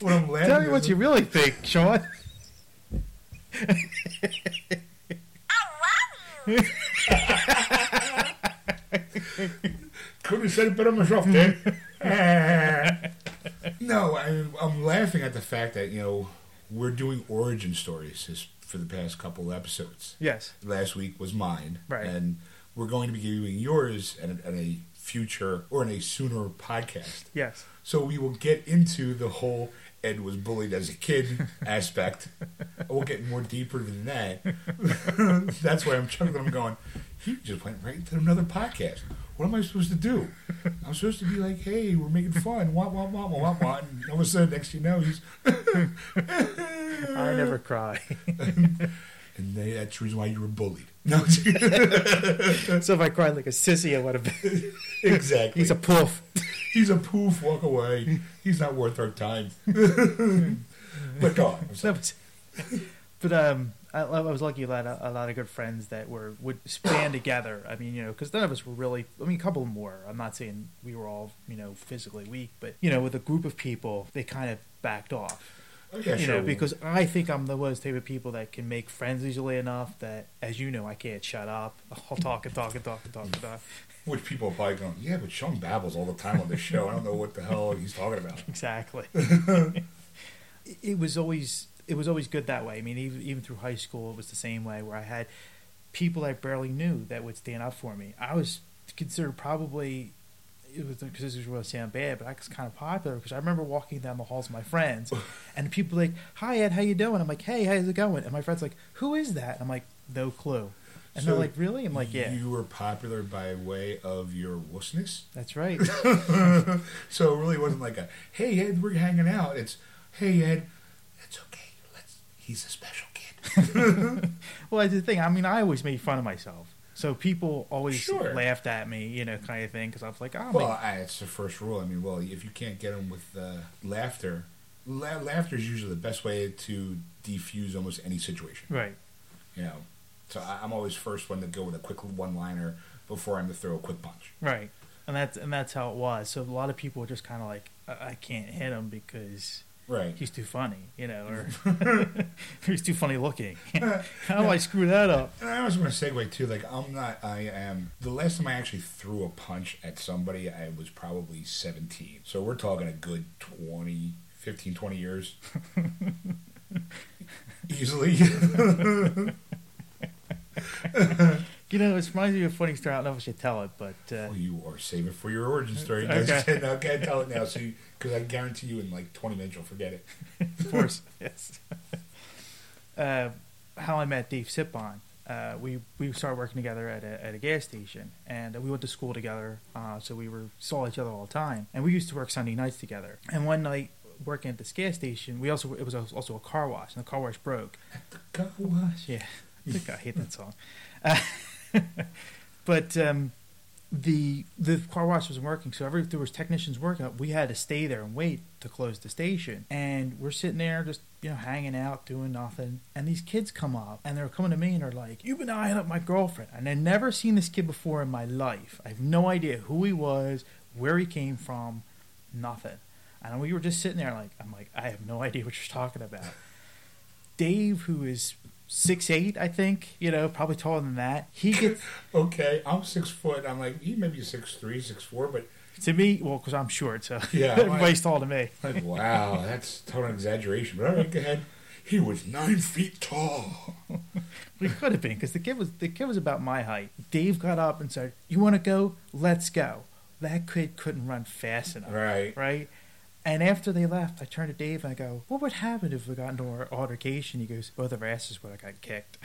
what I'm laughing. Tell me what you really think, Sean. I love you. Couldn't have said it better myself, Dad. no, I, I'm laughing at the fact that you know we're doing origin stories as for the past couple episodes. Yes. Last week was mine, Right. And we're going to be giving yours at a, at a future or in a sooner podcast. Yes. So we will get into the whole Ed was bullied as a kid aspect. we'll get more deeper than that. That's why I'm chuckling. I'm going. He just went right into another podcast. What am I supposed to do? I'm supposed to be like, "Hey, we're making fun." What, what, what, what, what? And all of a sudden, next thing you know, he's. I never cry. And they, that's the reason why you were bullied. No, so if I cried like a sissy, I would have been. exactly. He's a poof. He's a poof. Walk away. He's not worth our time. but go on. I'm sorry. That was, but um, I, I was lucky. A lot, of, a lot of good friends that were would span together. I mean, you know, because none of us were really. I mean, a couple more. I'm not saying we were all, you know, physically weak, but you know, with a group of people, they kind of backed off. Oh, yeah, you sure. know, because I think I'm the worst type of people that can make friends easily enough that, as you know, I can't shut up. I'll talk and talk and talk and talk and talk. Which people are probably going, yeah, but Sean babbles all the time on this show. I don't know what the hell he's talking about. Exactly. it, it was always it was always good that way. I mean, even even through high school, it was the same way where I had people I barely knew that would stand up for me. I was considered probably it was because this was really sound bad, but I was kind of popular because I remember walking down the halls with my friends, and people like, "Hi Ed, how you doing?" I'm like, "Hey, how's it going?" And my friends like, "Who is that?" And I'm like, "No clue." And So they're like, "Really?" I'm like, "Yeah, You were popular by way of your wussness. that's right." so it really wasn't like a, hey, Ed, we're hanging out. It's, hey, Ed, it's okay. He's a special kid. Well, that's the thing. I mean, I always made fun of myself. So people always Sure. laughed at me, you know, kind of thing, because I was like, oh, Well. I, it's the first rule. I mean, well, if you can't get them with uh, laughter, la- laughter is usually the best way to defuse almost any situation. right. You know, so I, I'm always first one to go with a quick one-liner before I'm to throw a quick punch. Right. And that's and that's how it was. So a lot of people were just kind of like, I, I can't hit him because Right. he's too funny, you know, or he's too funny looking. how do I screw that up? And I was going to segue too. Like, I'm not. I am. The last time I actually threw a punch at somebody, I was probably 17. So we're talking a good 20, 15, 20 years. Easily. You know, it reminds me of a funny story. I don't know if I should tell it, but uh, well, you are saving for your origin story. Okay. Okay, tell it now. So, because I guarantee you, in like 20 minutes, you'll forget it. of course, yes. uh, how I met Dave Sipon. Uh, we we started working together at a, at a gas station, and we went to school together. Uh, so we were saw each other all the time, and we used to work Sunday nights together. And one night, working at this gas station, we also it was also a car wash, and the car wash broke. Car wash. Yeah, I think I hate that song. But um, the the car wash wasn't working, so every there was technicians working. We had to stay there and wait to close the station, and we're sitting there just you know hanging out, doing nothing. And these kids come up, and they're coming to me, and they're like, "You've been eyeing up my girlfriend," and I've never seen this kid before in my life. I have no idea who he was, where he came from, nothing. And we were just sitting there, like I'm like, I have no idea what you're talking about. Dave, who is six eight, I think, you know, probably taller than that. He gets Okay, I'm six foot. I'm like, he may be six three, six four, but to me, well, because I'm short, so Yeah, everybody's tall to me. like, wow, that's total exaggeration. But all right, go ahead. He was nine feet tall. He could have been because the kid was the kid was about my height. Dave got up and said, "You want to go? Let's go." That kid couldn't run fast enough, Right. right? And after they left, I turned to Dave and I go, "What would happen if we got into an altercation?" He goes, "Both of our asses would have got kicked."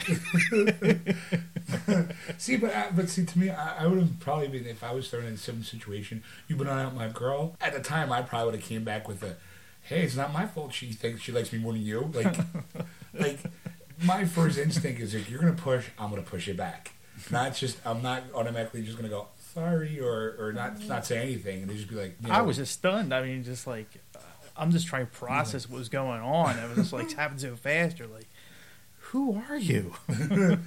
See, but I, but see, to me, I, I would have probably been if I was thrown in a similar situation. You've been on out my girl. At the time, I probably would have came back with a, "Hey, it's not my fault. She thinks she likes me more than you." Like, like my first instinct is if you're gonna push, I'm gonna push it back. Not just I'm not automatically just gonna go sorry or or not not say anything and they just be like. You know, I was just stunned. I mean, just like uh, I'm just trying to process what was going on. It was just like happened so fast. You're like, who are you?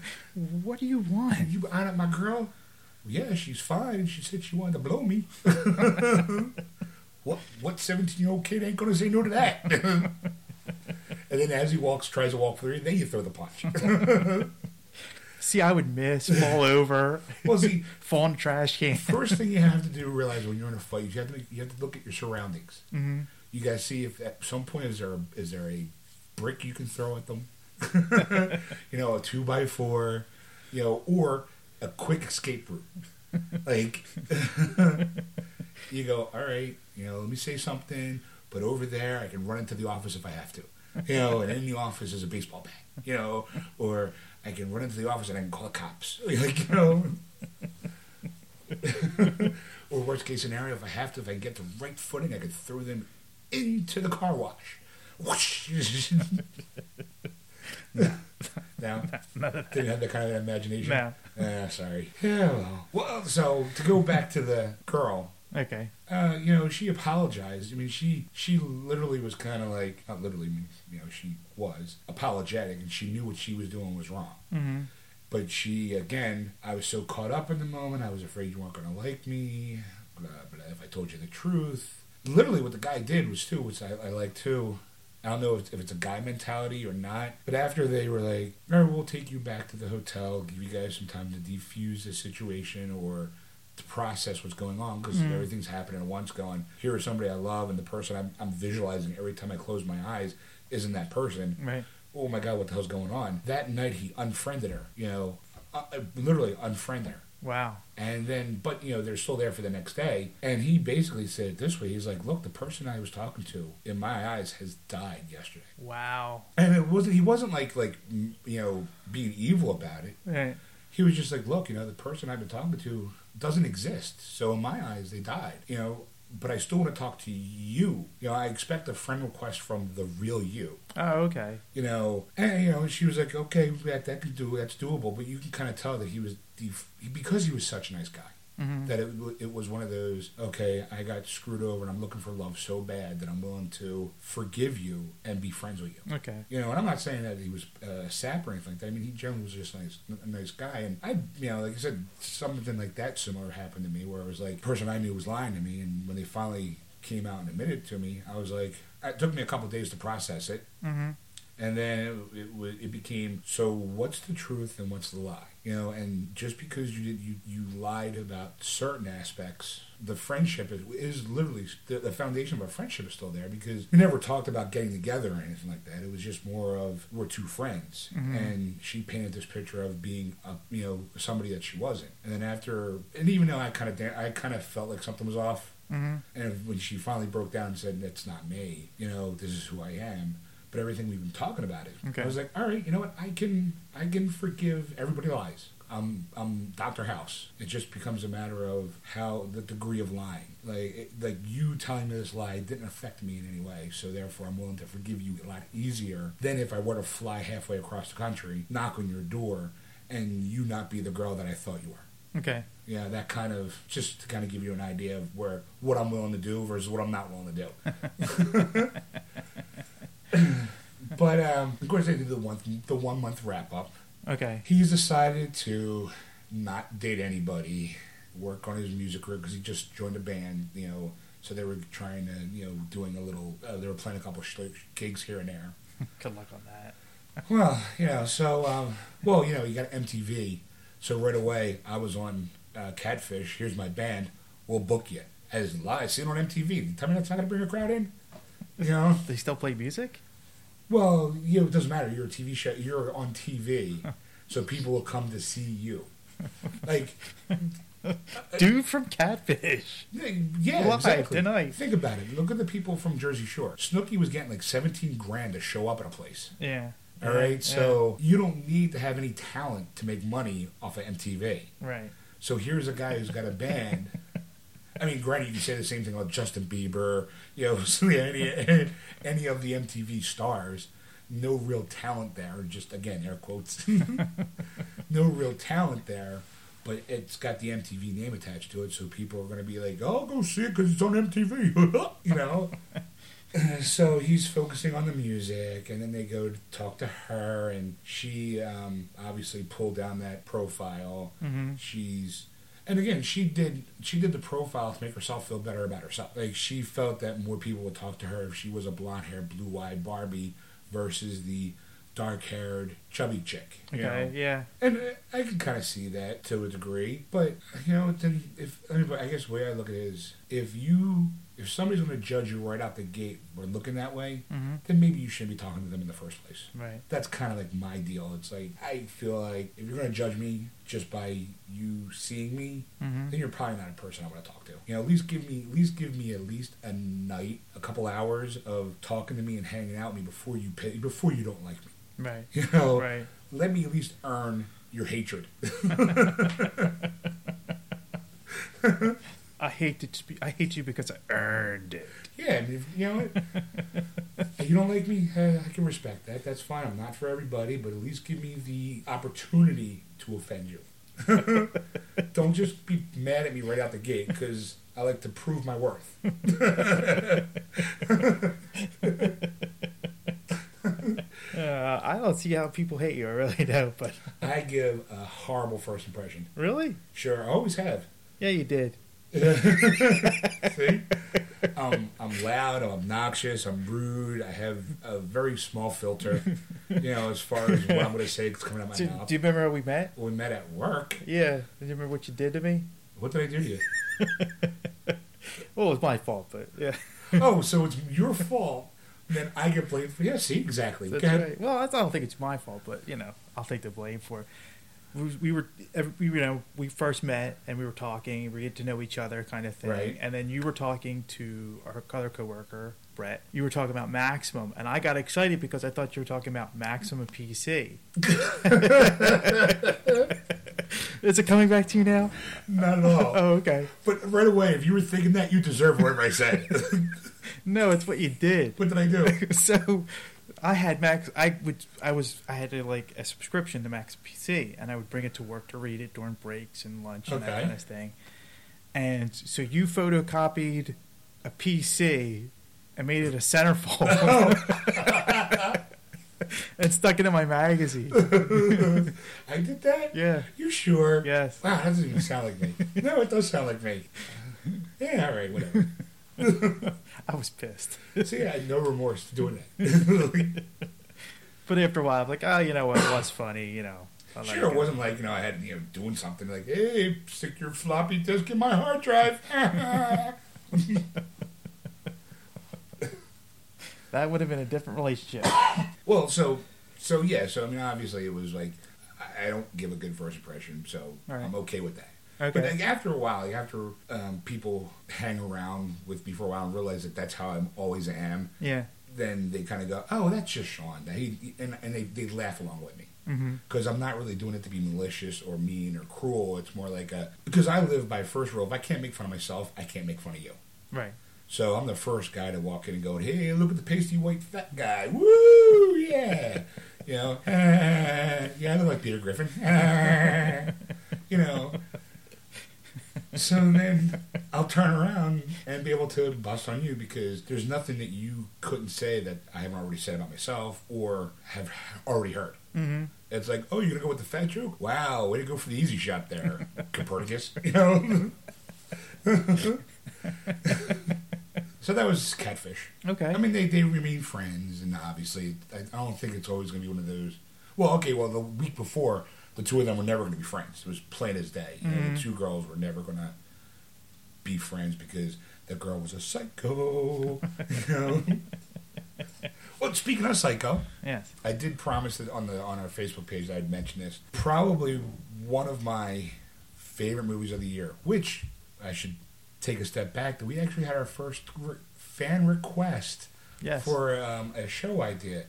what do you want? You on at my girl? Yeah, she's fine. She said she wanted to blow me. what what seventeen year old kid ain't gonna say no to that? and then as he walks, tries to walk through, then you throw the punch. See, I would miss, fall over, well, see, fall in the trash can. first thing you have to do realize when you're in a fight, you have to you have to look at your surroundings. hmm You got to see if at some point is there a, is there a brick you can throw at them? you know, a two by four, you know, or a quick escape route. like, you go, all right, you know, let me say something, but over there I can run into the office if I have to. You know, and in the office is a baseball bat, you know, or I can run into the office and I can call the cops. Like, you know. or worst case scenario, if I have to, if I get the right footing, I could throw them into the car wash. Whoosh. no, of didn't have that kind of imagination. No. Ah, sorry. Yeah, well. well, so to go back to the girl, Okay. uh, you know, she apologized. I mean, she she literally was kind of like not literally, I mean, you know, she was apologetic, and she knew what she was doing was wrong. Mm-hmm. But she, again, I was so caught up in the moment. I was afraid you weren't going to like me. But, uh, but if I told you the truth, literally what the guy did was too, which I, I like too. I don't know if, if it's a guy mentality or not. But after they were like, all right, we'll take you back to the hotel, give you guys some time to defuse the situation or to process what's going on because Mm. everything's happening at once. Going, here is somebody I love, and the person I'm, I'm visualizing every time I close my eyes isn't that person Right. oh my god, what the hell's going on? That night he unfriended her, you know, uh, uh, literally unfriended her. Wow. And then, but you know, they're still there for the next day. And he basically said it this way: He's like, "Look, the person I was talking to, in my eyes, has died yesterday." Wow. And it wasn't. He wasn't like like you know being evil about it. Right. He was just like, "Look, you know, the person I've been talking to doesn't exist. So in my eyes, they died. You know." But I still want to talk to you. You know, I expect a friend request from the real you Oh, okay. you know, and you know, she was like, okay, that that could do, that's doable, but you can kind of tell that he was def- because he was such a nice guy Mm-hmm. that it it was one of those, okay, I got screwed over and I'm looking for love so bad that I'm willing to forgive you and be friends with you. Okay. You know, and I'm not saying that he was uh, a sap or anything like that. I mean, he generally was just a nice, a nice guy. And I, you know, like I said, something like that similar happened to me where I was like, the person I knew was lying to me. And when they finally came out and admitted to me, I was like, it took me a couple of days to process it. Mm-hmm. And then it, it, it became so. What's the truth and what's the lie? You know, and just because you did you, you lied about certain aspects, the friendship is, is literally the, the foundation of our friendship is still there because we never talked about getting together or anything like that. It was just more of we're two friends, Mhm. and she painted this picture of being a you know somebody that she wasn't. And then after, and even though I kind of I kind of felt like something was off, Mm-hmm. and when she finally broke down and said, "That's not me," you know, this is who I am. But everything we've been talking about it, Okay. I was like, "All right, you know what? I can, I can forgive everybody lies. I'm, I'm Doctor House. It just becomes a matter of how the degree of lying. Like, it, like you telling me this lie didn't affect me in any way, so therefore I'm willing to forgive you a lot easier than if I were to fly halfway across the country, knock on your door, and you not be the girl that I thought you were." Okay. Yeah, that kind of just to kind of give you an idea of where what I'm willing to do versus what I'm not willing to do. but um, of course, they did the one the one month wrap up. Okay. He's decided to not date anybody, work on his music career because he just joined a band. You know, so they were trying to you know doing a little. Uh, they were playing a couple sh- gigs here and there. Good luck on that. Well, you know, so um, well, you know, you got MTV, so right away I was on uh, Catfish. Here's my band. We'll book you as live. Seen on MTV. Tell me that's not going to bring a crowd in. You know, They still play music? well, you know, it doesn't matter. You're a TV show. You're on TV, so people will come to see you. Like, Dude from Catfish. yeah, Live exactly. tonight. Think about it. Look at the people from Jersey Shore. Snooki was getting like 17 grand to show up at a place. Yeah. All right. Yeah. so you don't need to have any talent to make money off of MTV. Right. So here's a guy who's got a band. I mean, granted, you say the same thing about Justin Bieber, you know, any any of the MTV stars. No real talent there. Just again, air quotes. no real talent there, but it's got the MTV name attached to it, so people are going to be like, "Oh, go see it because it's on MTV," you know. so he's focusing on the music, and then they go to talk to her, and she um, obviously pulled down that profile. Mm-hmm. She's and again, she did she did the profile to make herself feel better about herself. Like she felt that more people would talk to her if she was a blonde haired, blue eyed Barbie versus the dark haired, chubby chick. you Okay. know? Yeah. And I can kind of see that to a degree, but you know, then if I, mean, but I guess the way I look at it is, if you if somebody's going to judge you right out the gate or looking that way, hmm then maybe you shouldn't be talking to them in the first place. Right. That's kind of like my deal. It's like I feel like if you're going to judge me just by you seeing me, hmm then you're probably not a person I want to talk to. You know, at least give me at least give me at least a night, a couple hours of talking to me and hanging out with me before you pay, before you don't like me. Right. You know, Right. let me at least earn your hatred. I hate to. I hate you because I earned it. Yeah, and if, you know what? you don't like me, uh, I can respect that. That's fine. I'm not for everybody, but at least give me the opportunity to offend you. don't just be mad at me right out the gate because I like to prove my worth. Uh, I don't see how people hate you. I really don't. But I give a horrible first impression. really, Sure, I always have. yeah, you did. See? Um, I'm loud, I'm obnoxious, I'm rude, I have a very small filter, you know, as far as what I'm going to say is coming out my Do, mouth. do you remember how we met? We met at work, Yeah. Do you remember what you did to me? what did I do to you? Well, it was my fault, but yeah, oh, so it's your fault. Then I get blamed for. Yeah, see, exactly. that's right. Well, I don't think it's my fault, but you know, I'll take the blame for it. We, we were, we, you know, we first met and we were talking, we get to know each other, kind of thing. Right. And then you were talking to our other coworker, Brett. You were talking about Maximum, and I got excited because I thought you were talking about Maximum PC. Is it coming back to you now? Not at all. Oh, okay. But right away, if you were thinking that, you deserve whatever I said. No, it's what you did. what did I do? so I had Max. I would. I was. I had a, like a subscription to Max PC, and I would bring it to work to read it during breaks and lunch and that kind of thing. And so you photocopied a PC and made it a centerfold and stuck it in my magazine. I did that? Yeah. You sure? Yes. Wow, that doesn't even sound like me. No, it does sound like me. Yeah, all right, whatever. I was pissed. See, I had no remorse doing that. But after a while, I'm like, oh, you know what? It was funny. You know. I sure, it wasn't like, you know, I had, you know, doing something like, hey, stick your floppy disk in my hard drive. That would have been a different relationship. well, so, so yeah, so, I mean, obviously it was like, I- don't give a good first impression, so right. I'm okay with that. Okay. But after a while, after um, people hang around with me for a while and realize that that's how I always am, yeah. then they kind of go, "Oh, that's just Sean." He and, and they, they laugh along with me because I'm not really doing it to be malicious or mean or cruel. It's more like a because I live by first rule: if I can't make fun of myself, I can't make fun of you. Right. So I'm the first guy to walk in and go, "Hey, look at the pasty white fat guy! Woo, yeah!" You know, yeah, I look like Peter Griffin. you know. So then I'll turn around and be able to bust on you because there's nothing that you couldn't say that I haven't already said about myself or have already heard. hmm It's like, oh, you're gonna go with the fat joke? Wow, way to go for the easy shot there, Copernicus. You know. so that was catfish. Okay. I mean, they they remain friends, and obviously, I, I don't think it's always gonna be one of those. Well, okay, well, the week before, the two of them were never gonna be friends. It was plain as day. You know, Mhm. the two girls were never gonna be friends because the girl was a psycho. You know. well, speaking of psycho. yes. I did promise that on the on our Facebook page I'd mention this. Probably one of my favorite movies of the year, which I should take a step back. That we actually had our first re- fan request Yes. for um, a show idea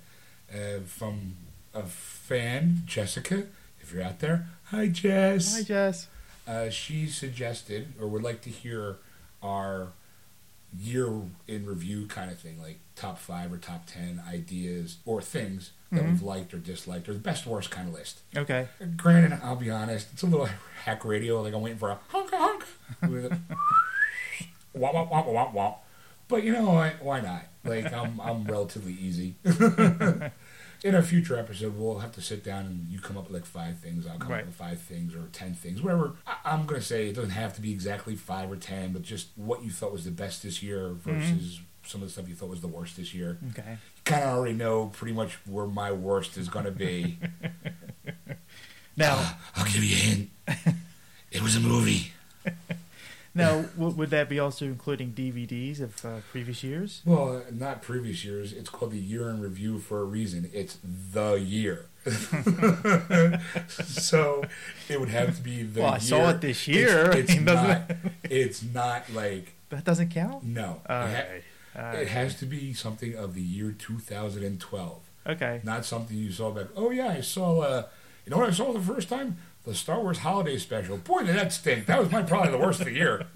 uh, from a fan, Jessica. If you're out there, hi Jess. Hi, Jess. Uh, she suggested or would like to hear our year in review kind of thing, like top five or top ten ideas or things that Mhm. we've liked or disliked, or the best worst kind of list. Okay. Granted, I'll be honest, it's a little hack radio, like I'm waiting for a honk honk with a wah wah wah wah wah. But you know what? Why not? Like I'm I'm relatively easy. In a future episode, we'll have to sit down and you come up with like five things. I'll come Right. up with five things or ten things, whatever. I, I'm gonna say it doesn't have to be exactly five or ten, but just what you thought was the best this year mm-hmm. versus some of the stuff you thought was the worst this year. Okay. You kind of already know pretty much where my worst is gonna be. Now, I'll give you a hint. It was a movie. Now, w- would that be also including DVDs of uh, previous years? Well, not previous years. It's called the year in review for a reason. It's the year. so it would have to be the Well, I year. saw it this year. It's, it's doesn't. It's not like That doesn't count. no. All it, ha- All it right. has to be something of the year 2012, Okay. not something you saw back. Oh yeah, I saw. Uh, you know what I saw the first time? The Star Wars Holiday Special. Boy, did that stink! That was my probably the worst of the year.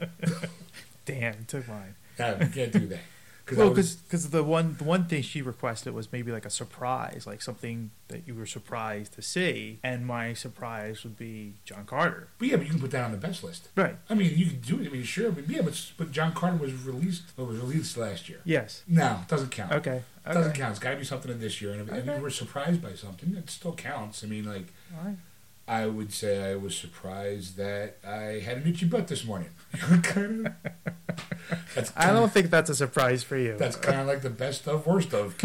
Damn, it took mine. Yeah, can't do that. Cause Well, because the one the one thing she requested was maybe like a surprise, like something that you were surprised to see, and my surprise would be John Carter. but yeah, but you can put that on the best list. Right. I mean, you can do it. I mean, sure, but yeah, but, but John Carter was released. It was released last year. Yes. No, it doesn't count. Okay. It doesn't count. It's got to be something in this year. And if, if Okay. you were surprised by something, it still counts. I mean, like, All right. I would say I was surprised that I had an itchy butt this morning. kind of. That's I don't think that's a surprise for you. That's kind of like the best of, worst of.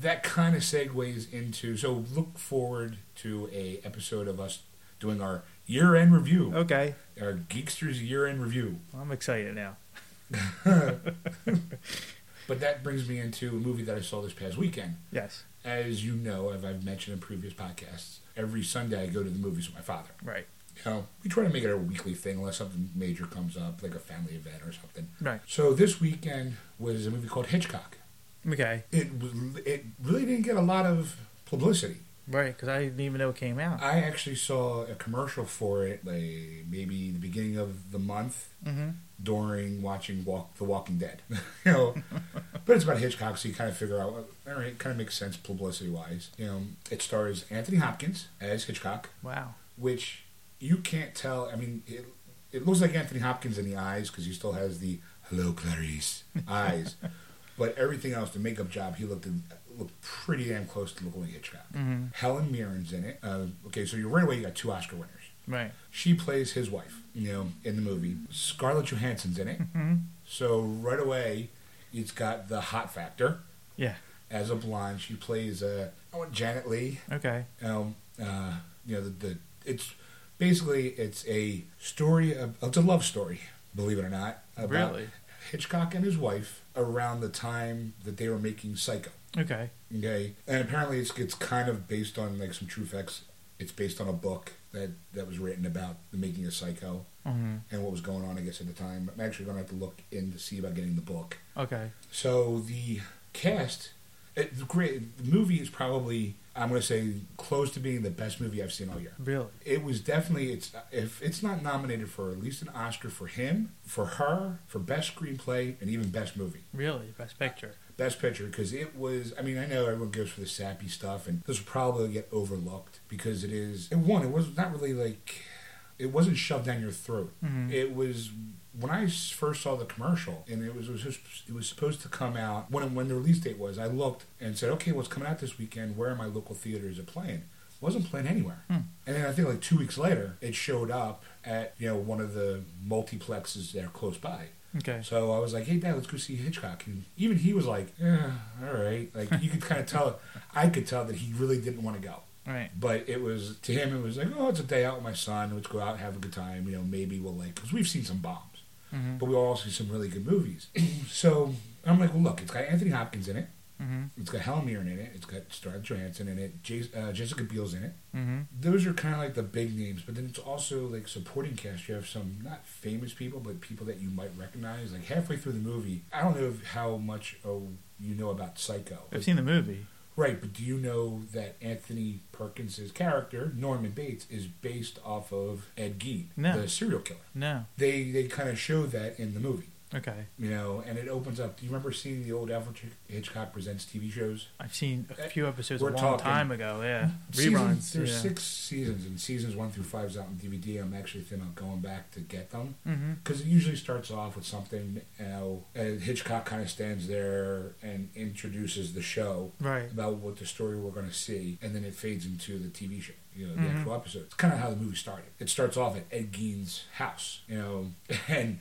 that kind of segues into. So look forward to a episode of us doing our year-end review. okay. Our Geeksters year-end review. I'm excited now. But that brings me into a movie that I saw this past weekend. Yes. As you know, as I've mentioned in previous podcasts, every Sunday I go to the movies with my father. Right. You know, we try to make it a weekly thing unless something major comes up, like a family event or something. Right. So this weekend was a movie called Hitchcock. Okay. It it really didn't get a lot of publicity. Right. Because I didn't even know it came out. I actually saw a commercial for it, like maybe the beginning of the month Mm-hmm. During watching Walk The Walking Dead. you know, but it's about Hitchcock, so you kind of figure out, all right, it kind of makes sense publicity wise. You know, it stars Anthony Hopkins as Hitchcock, Wow. which you can't tell. I mean, it, it looks like Anthony Hopkins in the eyes because he still has the "Hello, Clarice" eyes, but everything else, the makeup job, he looked looked pretty damn close to looking like Hitchcock. Mm-hmm. Helen Mirren's in it. Uh, okay, so you right away you got two Oscar winners. Right. She plays his wife, you know, in the movie. Scarlett Johansson's in it. Mm-hmm. So right away, it's got the hot factor. Yeah. As a blonde, she plays uh, Janet Leigh. Okay. Um, uh, you know, the, the it's basically it's a story of it's a love story, believe it or not, about Really? Hitchcock and his wife around the time that they were making Psycho. Okay. Okay, and apparently it's it's kind of based on like some true facts. It's based on a book that that was written about the making of Psycho Mm-hmm. and what was going on, I guess, at the time. I'm actually going to have to look in to see about getting the book. Okay. So the cast, it, the great the movie is probably I'm going to say close to being the best movie I've seen all year. Really. It was definitely it's if it's not nominated for at least an Oscar for him, for her, for best screenplay, and even best movie. Really. Best picture. Best Picture because it was. I mean, I know everyone goes for the sappy stuff, and this will probably get overlooked because it is. And one, it was not really like. It wasn't shoved down your throat. Mhm. It was when I first saw the commercial, and it was it was, just, it was supposed to come out when when the release date was. I looked and said, okay, what's coming out this weekend? Where are my local theaters are playing? Wasn't playing anywhere. Hmm. And then I think like two weeks later, it showed up at you know one of the multiplexes there close by. Okay. So I was like, "Hey, Dad, let's go see Hitchcock." And even he was like, "Yeah, all right." Like you could kind of tell, I could tell that he really didn't want to go. Right. But it was to him, it was like, "Oh, it's a day out with my son. Let's go out and have a good time." You know, maybe we'll like because we've seen some bombs, Mm-hmm. but we all see some really good movies. so I'm like, "Well, look, it's got Anthony Hopkins in it. Mm-hmm. It's got Helen Mirren in it. It's got Scarlett Johansson in it. Uh, Jessica Biel's in it. Mm-hmm. Those are kind of like the big names, but then it's also like supporting cast. You have some not famous people, but people that you might recognize. Like halfway through the movie, I don't know how much oh you know about Psycho. I've seen the movie. Right, but do you know that Anthony Perkins' character Norman Bates is based off of Ed Gein, No. the serial killer? No. They they kind of show that in the movie, Okay. you know, and it opens up. Do you remember seeing the old Alfred Hitchcock presents TV shows? I've seen a few episodes We're a long talking- time ago. Yeah. Season- Reruns. There's yeah. six seasons, and seasons one through five is out on DVD. I'm actually thinking of going back to get them Mm-hmm. because it usually starts off with something. You know, and Hitchcock kind of stands there and introduces the show Right. about what the story we're going to see, and then it fades into the TV show. You know, the Mhm. actual episode. It's kind of how the movie started. It starts off at Ed Gein's house. You know, and.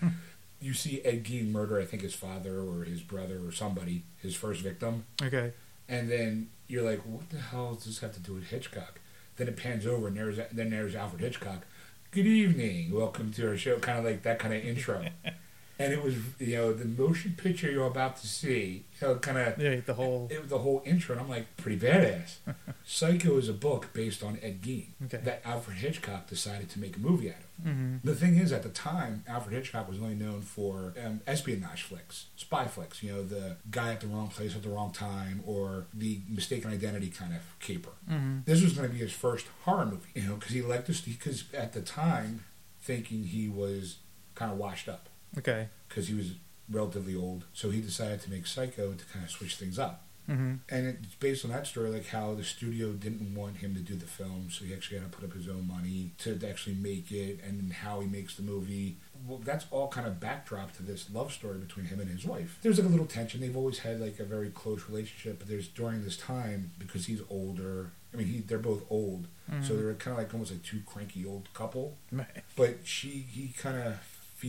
You see Ed Gein murder, I think his father or his brother or somebody, his first victim, Okay. and then you're like, what the hell does this have to do with Hitchcock? Then it pans over, and there's then there's Alfred Hitchcock. Good evening, welcome to our show. Kind of like that kind of intro. And it was, you know, the motion picture you're about to see, you know, kind of Yeah, the whole. it was the whole intro, and I'm like, pretty badass. Psycho is a book based on Ed Gein Okay. that Alfred Hitchcock decided to make a movie out of. hmm The thing is, at the time, Alfred Hitchcock was only known for um, espionage flicks, spy flicks. You know, the guy at the wrong place at the wrong time, or the mistaken identity kind of caper. hmm This was going to be his first horror movie, you know, because he liked this. Because at the time, thinking he was kind of washed up Okay. because he was relatively old, so he decided to make Psycho to kind of switch things up. hmm And it's based on that story, like how the studio didn't want him to do the film, so he actually had to put up his own money to actually make it, and how he makes the movie. Well, that's all kind of backdrop to this love story between him and his wife. There's like a little tension. They've always had like a very close relationship, but there's during this time because he's older. I mean, he they're both old, so Mhm. they're kind of like almost like two cranky old couple. But she, he kind of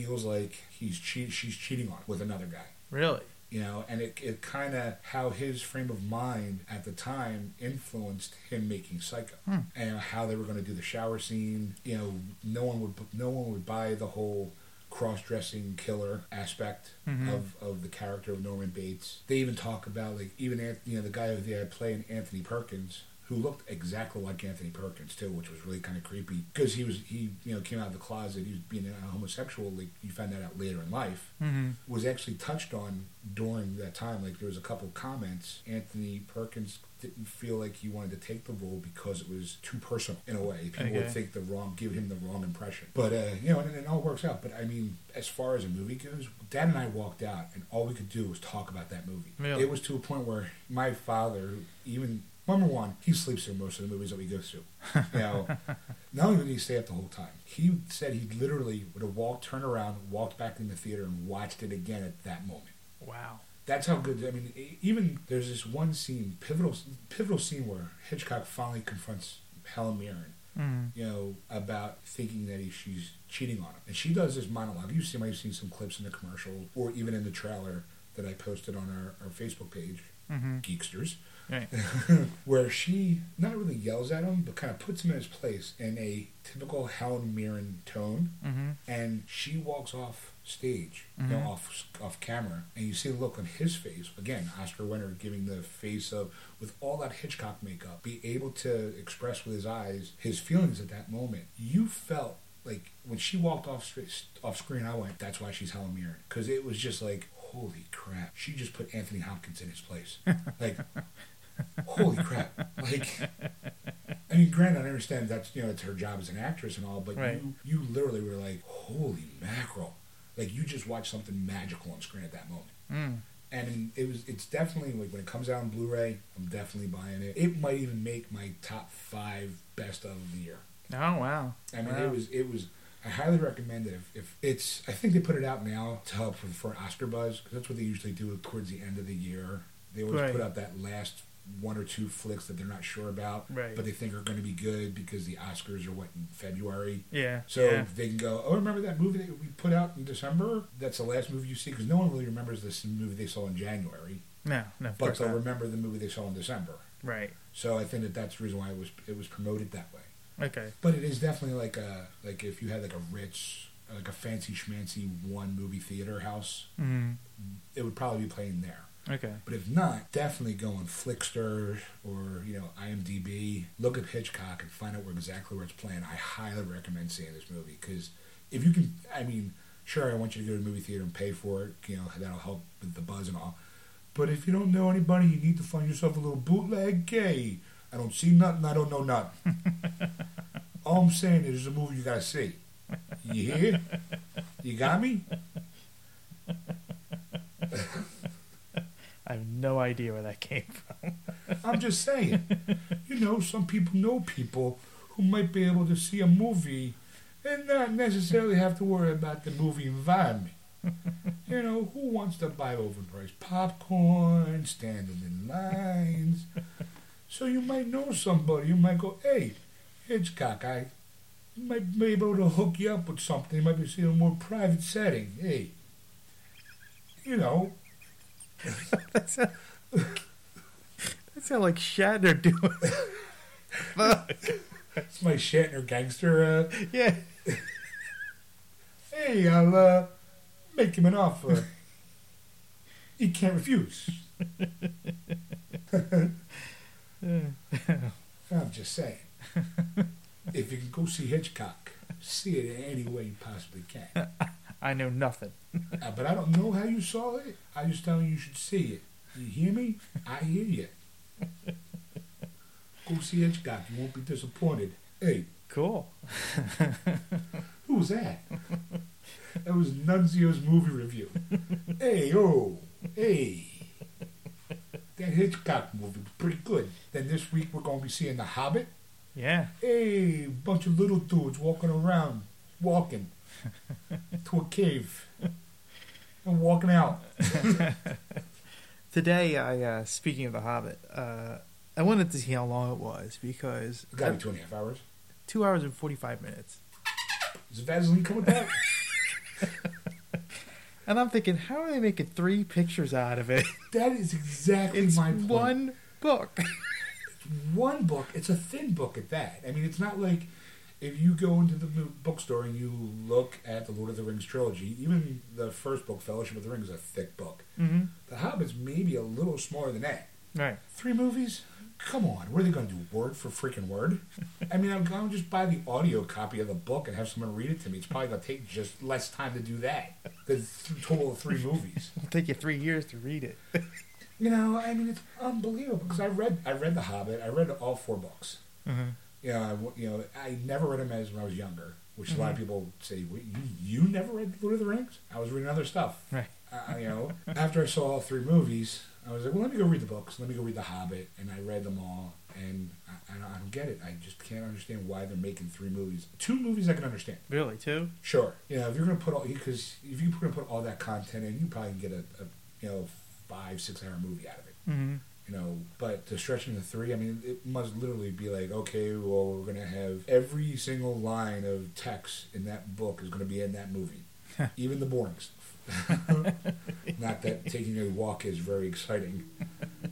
feels like he's cheat, she's cheating on with another guy Really. you know and it, it kind of how his frame of mind at the time influenced him making psycho Hmm. and how they were going to do the shower scene you know no one would no one would buy the whole cross-dressing killer aspect Mhm. of, of the character of norman bates they even talk about like even you know the guy who they had playing anthony perkins who looked exactly like Anthony Perkins too, which was really kind of creepy because he was he you know came out of the closet. He was being a homosexual. Like you found that out later in life hmm was actually touched on during that time. Like there was a couple comments. Anthony Perkins didn't feel like he wanted to take the role because it was too personal in a way. People would think the wrong, give him the wrong impression. But uh, you know, and, and it all works out. But I mean, as far as a movie goes, Dad and I walked out, and all we could do was talk about that movie. Really? It was to a point where my father, even number one, he sleeps through most of the movies that we go through. Now, not only did he stay up the whole time, he said he literally would have walked, turned around, walked back in the theater, and watched it again at that moment. Wow. That's how good. I mean, even there's this one scene, pivotal, pivotal scene where Hitchcock finally confronts Helen Mirren. hmm You know about thinking that he, she's cheating on him, and she does this monologue. You've seen, you've seen some clips in the commercial, or even in the trailer that I posted on our, our Facebook page, hmm Geeksters Right. where she not really yells at him, but kind of puts him in his place in a typical Helen Mirren tone, hmm and she walks off stage, you Mhm. know, off off camera, and you see the look on his face. Again, Oscar winner giving the face of with all that Hitchcock makeup, be able to express with his eyes his feelings at that moment. You felt like when she walked off off screen, I went, "That's why she's Helen Mirren," because it was just like. Holy crap! She just put Anthony Hopkins in his place. Like, holy crap! Like, I mean, granted, I understand that's you know it's her job as an actress and all, but Right. you you literally were like, holy mackerel! Like you just watched something magical on screen at that moment. Mm. And it was it's definitely like when it comes out on Blu-ray, I'm definitely buying it. It might even make my top five best of the year. Oh wow. I mean, Wow. it was it was. I highly recommend it. If, if it's, I think they put it out now to help for, for Oscar buzz because that's what they usually do towards the end of the year. They always Right. put out that last one or two flicks that they're not sure about, Right. but they think are going to be good because the Oscars are what in February. Yeah. So yeah. they can go, oh, remember that movie that we put out in December? That's the last movie you see because no one really remembers this movie they saw in January, No. No. But they'll not. remember the movie they saw in December. Right. So I think that that's the reason why it was it was promoted that way. Okay. But it is definitely like a like if you had like a rich like a fancy schmancy one movie theater house, hmm it would probably be playing there. Okay. But if not, definitely go on Flixster or you know IMDb. Look at Hitchcock and find out where exactly where it's playing. I highly recommend seeing this movie because if you can, I mean, sure, I want you to go to the movie theater and pay for it. You know that'll help with the buzz and all. But if you don't know anybody, you need to find yourself a little bootleg. Gay. I don't see nothing. I don't know nothing. all I'm saying is, it's a movie you gotta see. You hear? You got me? I have no idea where that came from. I'm just saying. You know, some people know people who might be able to see a movie and not necessarily have to worry about the movie environment. You know, who wants to buy overpriced popcorn, standing in lines? So you might know somebody. You might go, hey, Hitchcock, I might be able to hook you up with something. You might be seeing a more private setting. Hey, you know, That's how, that sounds like Shatner doing. Fuck. It's my Shatner gangster. Uh, Yeah. hey, I'll uh, make him an offer. he can't refuse. I'm just saying. If you can go see Hitchcock, see it any way you possibly can. I know nothing. Uh, but I don't know how you saw it. I just tell you you should see it. You hear me? I hear you. Go see Hitchcock. You won't be disappointed. Hey, Cool. who was that? That was Nunzio's movie review. Hey, oh, hey. That Hitchcock movie was pretty good. Then this week we're going to be seeing The Hobbit. Yeah. Hey, bunch of little dudes walking around, walking to a cave and walking out. Today, I uh, speaking of The Hobbit, uh, I wanted to see how long it was because It's got to be two and a half hours. two hours and forty five minutes, Does Vaseline come with that? and I'm thinking, how are they making three pictures out of it? That is exactly It's my point. one book. one book. It's a thin book at that. I mean, it's not like if you go into the bookstore and you look at the Lord of the Rings trilogy. Even the first book, Fellowship of the Ring, is a thick book. mm-hmm. The Hobbit's maybe a little smaller than that. Right. Three movies? Come on, what are they going to do? Word for freaking word? I mean, I'm going to just buy the audio copy of the book and have someone read it to me. It's probably going to take just less time to do that than th- total of three movies. It'll take you three years to read it. You know, I mean, it's unbelievable because I read, I read The Hobbit. I read all four books. mm-hmm. You know, I, you know, I never read them as when I was younger, which a lot of people say, Wait, you you never read Lord of the Rings? I was reading other stuff. Right. Uh, you know, after I saw all three movies, I was like, well, let me go read the books. Let me go read The Hobbit, and I read them all, and I, I, don't, I don't get it. I just can't understand why they're making three movies. Two movies I can understand. Really, Two? Sure. You know, if you're gonna put all because if you're gonna put all that content in, you probably can get a, a you know five six hour movie out of it Mm-hmm. You know, but to stretch into three, I mean, it must literally be like, okay, well, we're going to have every single line of text in that book is going to be in that movie, even the boring stuff. Not that taking a walk is very exciting.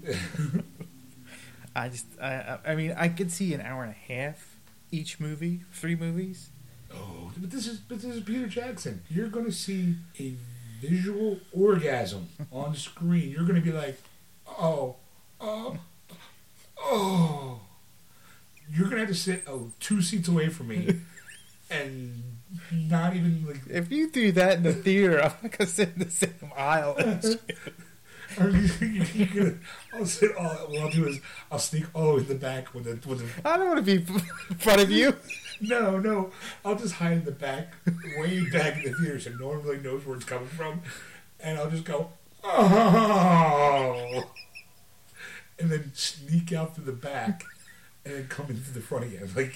I just, I, I mean, I could see an hour and a half each movie, three movies. Oh, but this is but this is Peter Jackson. You're going to see a visual orgasm on screen. You're going to be like, oh, oh, oh. You're to have to sit oh, two seats away from me, and not even like If you do that in the theater, I'm not gonna sit in the same aisle. as you. Or you, you, you, I'll sit all. What I'll do is I'll sneak all the way in the back with the with the. I don't want to be in front of you. No, no. I'll just hide in the back, way back in the theater, so no one really knows where it's coming from, and I'll just go oh, and then sneak out through the back, and then come into the front again. Like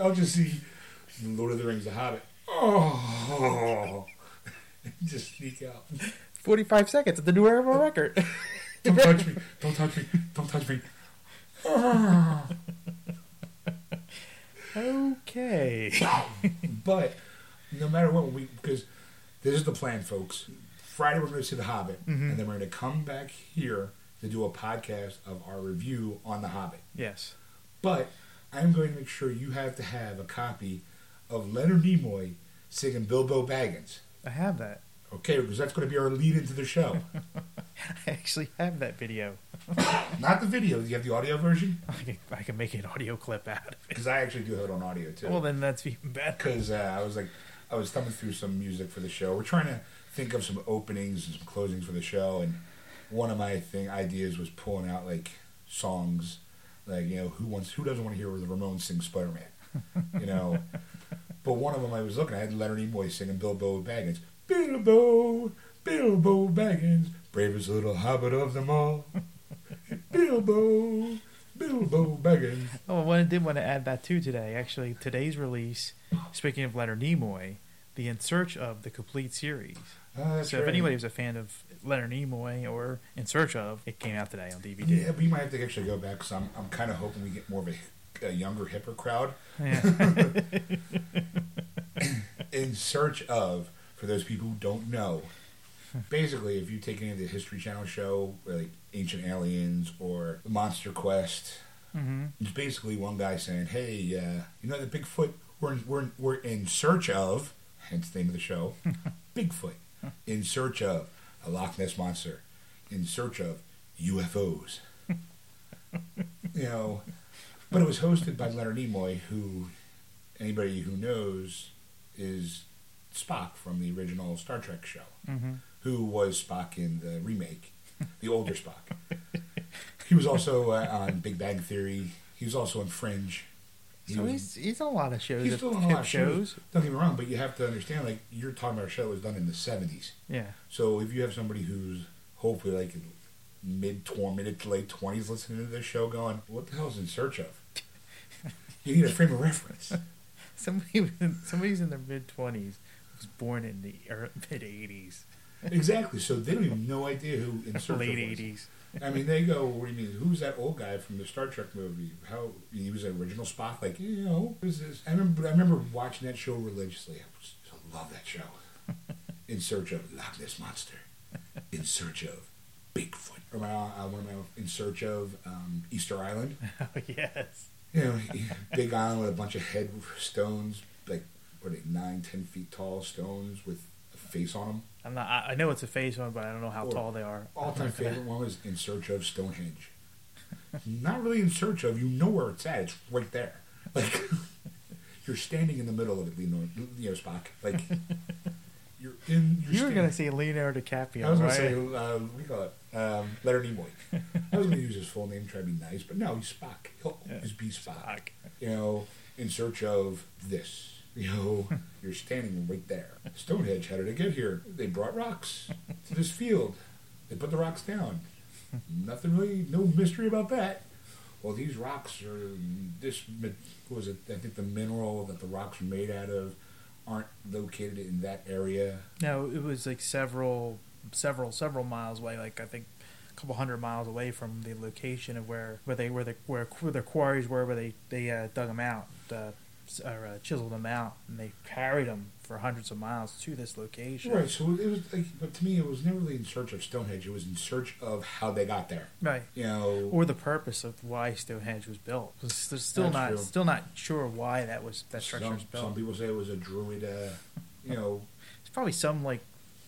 I'll just see Lord of the Rings, The Hobbit. Oh, just sneak out. 45 seconds at the new era record. Don't touch me! Don't touch me! Don't touch me! Oh. okay. But no matter what, we because this is the plan, folks. Friday we're going to see The Hobbit, Mhm. and then we're going to come back here to do a podcast of our review on The Hobbit. Yes. But I'm going to make sure you have to have a copy of Leonard Nimoy singing Bilbo Baggins. I have that. Okay, because that's going to be our lead into the show. I actually have that video. Not the video. You have the audio version I can, I can make an audio clip out of it. because I actually do have it on audio too. Well, then that's even better. because uh, I was like, I was thumbing through some music for the show. We're trying to think of some openings and some closings for the show, and one of my thing ideas was pulling out like songs, like you know, who wants, who doesn't want to hear the Ramones sing Spider Man, you know. but one of them I was looking, at, I had Leonard Nimoy singing Bilbo Baggins, Bilbo, Bilbo Baggins, bravest little hobbit of them all, Bilbo. Bilbo Baggins. Oh, well, I did want to add that too today. Actually, today's release, speaking of Leonard Nimoy, the In Search of the complete series. That's so if anybody was a fan of Leonard Nimoy or In Search of, it came out today on DVD. Yeah, we might have to actually go back because I'm, I'm kind of hoping we get more of a, a younger, hipper crowd Yeah. in search of, for those people who don't know, basically, if you take any of the History Channel show, like Ancient Aliens or Monster Quest, Mm-hmm. It's basically one guy saying, "Hey, uh, you know the Bigfoot we're in, we're in, we're in search of." Hence the name of the show, Bigfoot, in search of a Loch Ness monster, in search of UFOs. you know, but it was hosted by Leonard Nimoy, who anybody who knows is Spock from the original Star Trek show, Mm-hmm. who was Spock in the remake, the older Spock. He was also uh, on Big Bang Theory. He was also on Fringe. So he's he's on a lot of shows. he's still on a lot of shows. Don't get me wrong, but you have to understand, like you're talking about a show that was done in the '70s. Yeah. So if you have somebody who's hopefully like mid mid to late twenties listening to this show, going, "What the hell's in search of?" You need a frame of reference. Somebody somebody's in their mid twenties was born in the mid eighties, exactly. So they don't even no idea who in search late eighties. I mean, they go, "What do you mean? Who's that old guy from the Star Trek movie? How he was an original Spock? Like, you know, who's this?" I remember, I remember watching that show religiously. I I love that show. In search of Loch Ness monster. In search of Bigfoot. Or my, uh, one of my in search of um, Easter Island. Oh yes. You know, big island with a bunch of headstones, like what are they, nine, ten feet tall stones with face on them. I'm not. I, I know it's a face one, but I don't know how Or tall they are. All I'm time favorite one was In Search of Stonehenge. Not really in search of, you know where it's at. It's right there. Like you're standing in the middle of it, you know, Spock. Like you're in. You're You were gonna say Leonardo DiCaprio, I was right? gonna say, uh, what do you call it? Um, Leonard Nimoy. I was gonna use his full name, try to be nice, but no, he's Spock. He'll Yeah. always be Spock. Spock. You know, in search of this. You know, you're standing right there. Stonehenge, how did it get here? They brought rocks to this field. They put the rocks down. Nothing really, no mystery about that. Well, these rocks are this. Was it? I think the mineral that the rocks are made out of aren't located in that area. No, it was like several, several, several miles away. Like I think a couple hundred miles away from the location of where where they where the where, where their quarries were, where they they uh, dug them out, uh, or uh, chiseled them out, and they carried them for hundreds of miles to this location. Right. So it was like, but to me, it was never really in search of Stonehenge. It was in search of how they got there. Right. You know, Or the purpose of why Stonehenge was built. They're still not true. still not sure why that was that structure some, was built. some people say it was a druid. Uh, you know, It's probably some like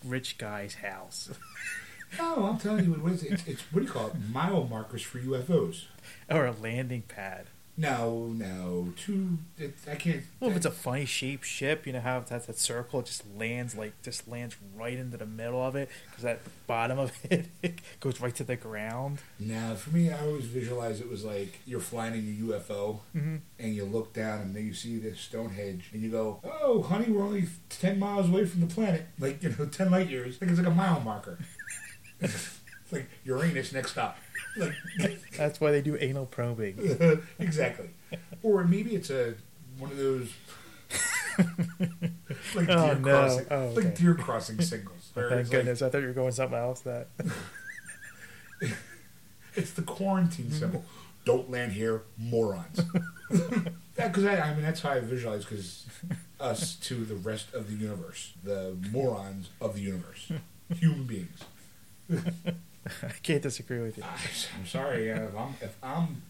rich guy's house oh, I'm telling you, what it is. It's, it's what do you call it? Mile markers for UFOs. or a landing pad. No, no, two. It, I can't. Well, if it's a funny shaped ship, you know how that's that circle, it just lands like just lands right into the middle of it because that bottom of it, it goes right to the ground. Now, for me, I always visualize it was like you're flying in a UFO Mm-hmm. and you look down and then you see this Stonehenge and you go, "Oh, honey, we're only ten miles away from the planet. Like you know, ten light years. Like it's like a mile marker. like Uranus next stop. Like That's why they do anal probing. exactly. Or maybe it's a one of those like oh, deer Oh, no. crossing, Oh, okay. like deer crossing signals. Oh, where Thank it's like- goodness. I thought you were going something else. That It's the quarantine mm-hmm. symbol. Don't land here, morons. Because I, I mean, that's how I visualize. Because us to the rest of the universe, the morons of the universe, human beings. I can't disagree with you. I'm sorry uh, if I'm if I'm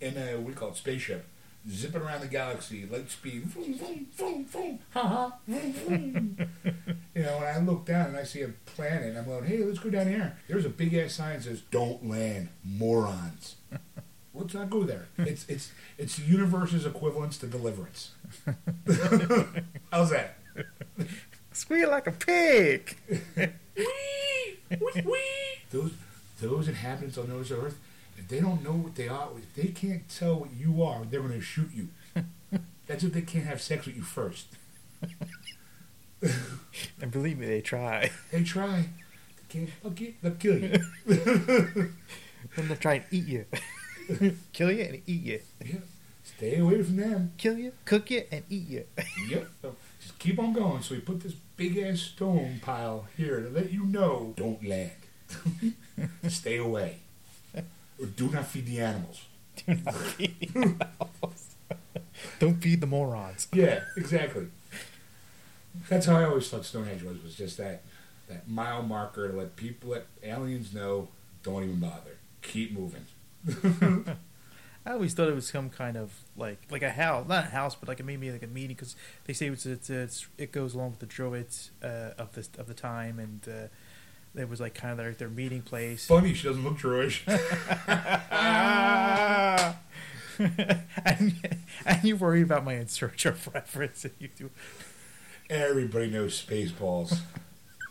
in a what do you call it spaceship, zipping around the galaxy, light speed, vroom, vroom, vroom, vroom, ha ha, vroom, vroom. you know, and I look down and I see a planet, and I'm going, hey, let's go down here. There's a big ass sign that says, "Don't land, morons." Let's not go there. It's it's it's the universe's equivalence to deliverance. How's that? Squeal like a pig. Wee, wee, wee. Those those inhabitants on those earth, if they don't know what they are, if they can't tell what you are, they're going to shoot you. That's if they can't have sex with you first. And believe me, they try. They try. They can't fuck you. They'll kill you. Then they'll try and eat you. Kill you and eat you. yeah. Stay away from them. Kill you, cook you, and eat you. Yep. Keep on going. So we put this big ass stone pile here to let you know don't land. Stay away. Or do not feed the animals. Do not feed the animals. Don't feed the morons. Yeah, exactly. That's how I always thought Stonehenge was. Was just that that mile marker to let people, let aliens know, don't even bother. Keep moving. I always thought it was some kind of like like a house, not a house, but like it maybe like a meeting because they say it's, it's it's it goes along with the druids uh, of this of the time, and uh, it was like kind of their their meeting place. Funny, she doesn't look. Ah! and, and you worry about my in search of reference and you do Everybody knows Spaceballs.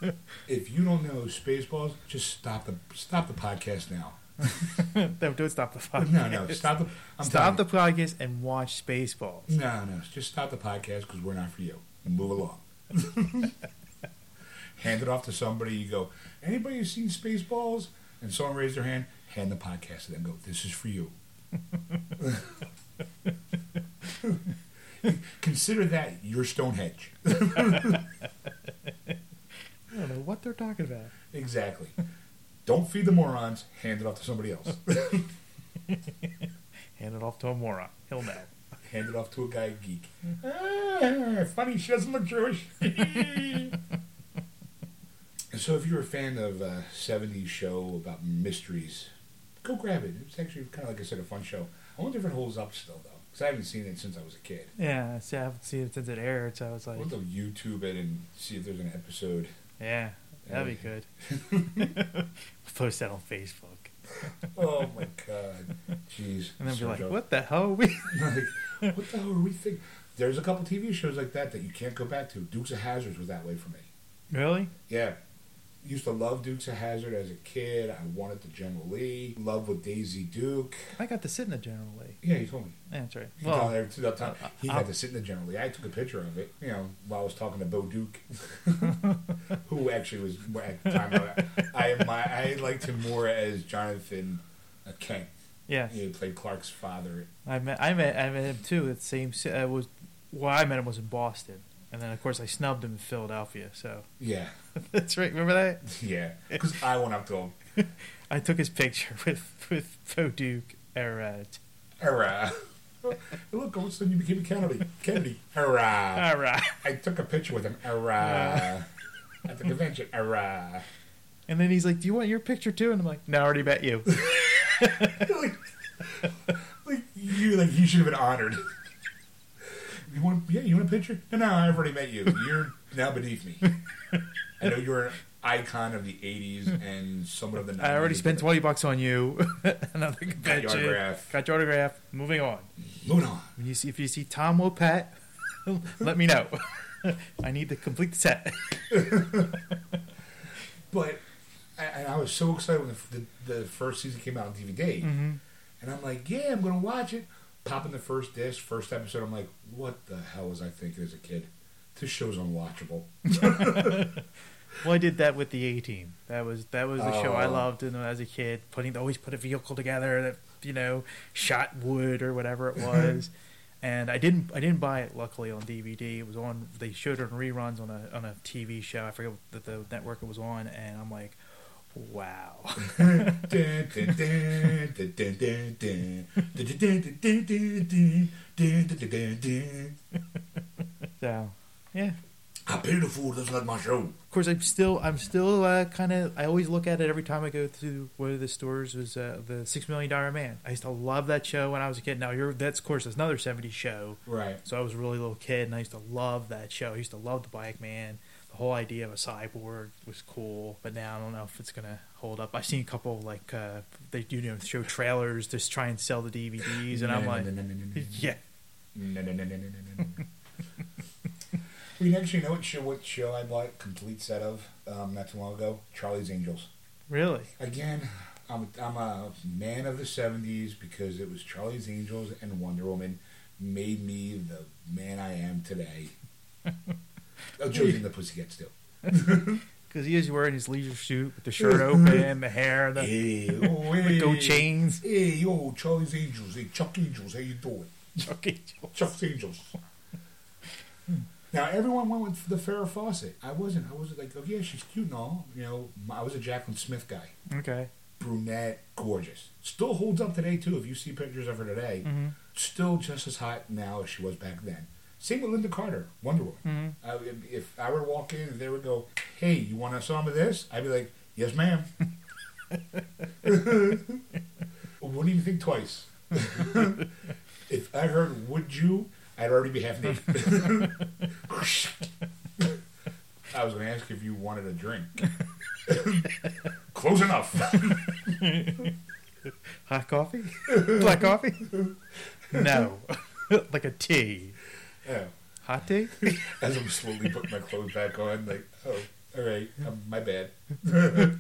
if you don't know Spaceballs, just stop the stop the podcast now. no, don't stop the podcast. No, no, stop the. I'm stop the podcast and watch Spaceballs. No, no, just stop the podcast because we're not for you. Move along. hand it off to somebody. You go. Anybody who's seen Spaceballs? And someone raised their hand. Hand the podcast to them. Go. This is for you. Consider that your Stonehenge. I don't know what they're talking about. Exactly. Don't feed the morons. Hand it off to somebody else. Hand it off to a moron. He'll know. Hand it off to a guy geek. Ah, funny, she doesn't look Jewish. so, if you're a fan of a 70s show about mysteries, go grab it. It's actually kind of like I said, a fun show. I wonder if it holds up still, though, because I haven't seen it since I was a kid. Yeah, see, I haven't seen it since it aired, so I was like, want to YouTube it and see if there's an episode. yeah, that'd be good. Post that on Facebook. Oh my god, jeez! And then be So like, joke. what the hell are we? like, what the hell are we thinking? There's a couple TV shows like that that you can't go back to. Dukes of Hazzards was that way for me. really? Yeah. Used to love Dukes of Hazzard as a kid. I wanted the General Lee. Love with Daisy Duke. I got to sit in the General Lee. Yeah, he told me. Yeah, that's right. He, Well, every time. uh, he uh, had to sit in the General Lee. I took a picture of it, you know, while I was talking to Bo Duke, who actually was at the time. I, I, my, I liked him more as Jonathan uh, Kent. yes, He played Clark's father. I met I met I met him too. At the same uh, was well, I met him was in Boston, and then of course I snubbed him in Philadelphia. So Yeah, that's right. Remember that? yeah. Because I went up to him. I took his picture with with. Or, uh, Hurrah. Look, all of a sudden you became a Kennedy. Kennedy. Hurrah. right. I took a picture with him. Hurrah. At the convention. Hurrah. And then he's like, "Do you want your picture too?" And I'm like, "No, I already met you." like, like you, like you should have been honored. You want? Yeah, you want a picture? No, no, I've already met you. You're now beneath me. I know you're an icon of the '80s and somewhat of the '90s. I already spent twenty bucks on you. Another Got your autograph. Got your autograph. Moving on. Moving on. When you see if you see Tom Wopat, let me know. I need to complete the set. But I, and I was so excited when the, the, the first season came out on DVD, Mm-hmm. and I'm like, yeah, I'm gonna watch it. Popping the first disc, first episode, I'm like, what the hell was I thinking as a kid? This show's unwatchable. Well, I did that with the A Team. That was that was the show I Oh. loved and as a kid. Putting always put a vehicle together that you know shot wood or whatever it was. and I didn't I didn't buy it luckily on DVD. It was on they showed it in reruns on a on a TV show. I forget what the, the network it was on, and I'm like, Wow. so, yeah. I paid a fool. That's not my show. Of course, I'm still, I'm still uh, kind of. I always look at it every time I go through one of the stores. Was uh, the Six Million Dollar Man? I used to love that show when I was a kid. Now, you're, that's of course, another '70s show, right? So I was a really little kid, and I used to love that show. I used to love the Black Man. The whole idea of a cyborg was cool, but now I don't know if it's gonna hold up. I've seen a couple like uh, they do you know show trailers just try and sell the DVDs, and I'm like, yeah, We actually know what show, what show I bought a complete set of um, not too long ago? Charlie's Angels. really, Again, I'm, I'm a man of the 70s because it was Charlie's Angels and Wonder Woman made me the man I am today. oh, Josie and the Pussycats too. because he is wearing his leisure suit with the shirt open, the hair, the Hey, oh, chains. Hey, yo, Charlie's Angels. Hey, Chuck Angels. How you doing? Okay, Chuck's Angels. Now everyone went with the Farrah Fawcett. I wasn't. I wasn't like, oh yeah, she's cute and all. You know, I was a Jaclyn Smith guy. okay. Brunette, gorgeous. Still holds up today too. If you see pictures of her today, Mm-hmm. still just as hot now as she was back then. Same with Lynda Carter, Wonder Woman. Mm-hmm. I, if I were to walk in and they would go, "Hey, you want some of this?" I'd be like, "Yes, ma'am." Wouldn't even think twice. if I heard "would you," I'd already be half naked. I was going to ask if you wanted a drink. Close enough. Hot coffee? Black coffee? No. like a tea. Yeah. Hot tea? As I'm slowly putting my clothes back on, like, oh, all right, um, my bad.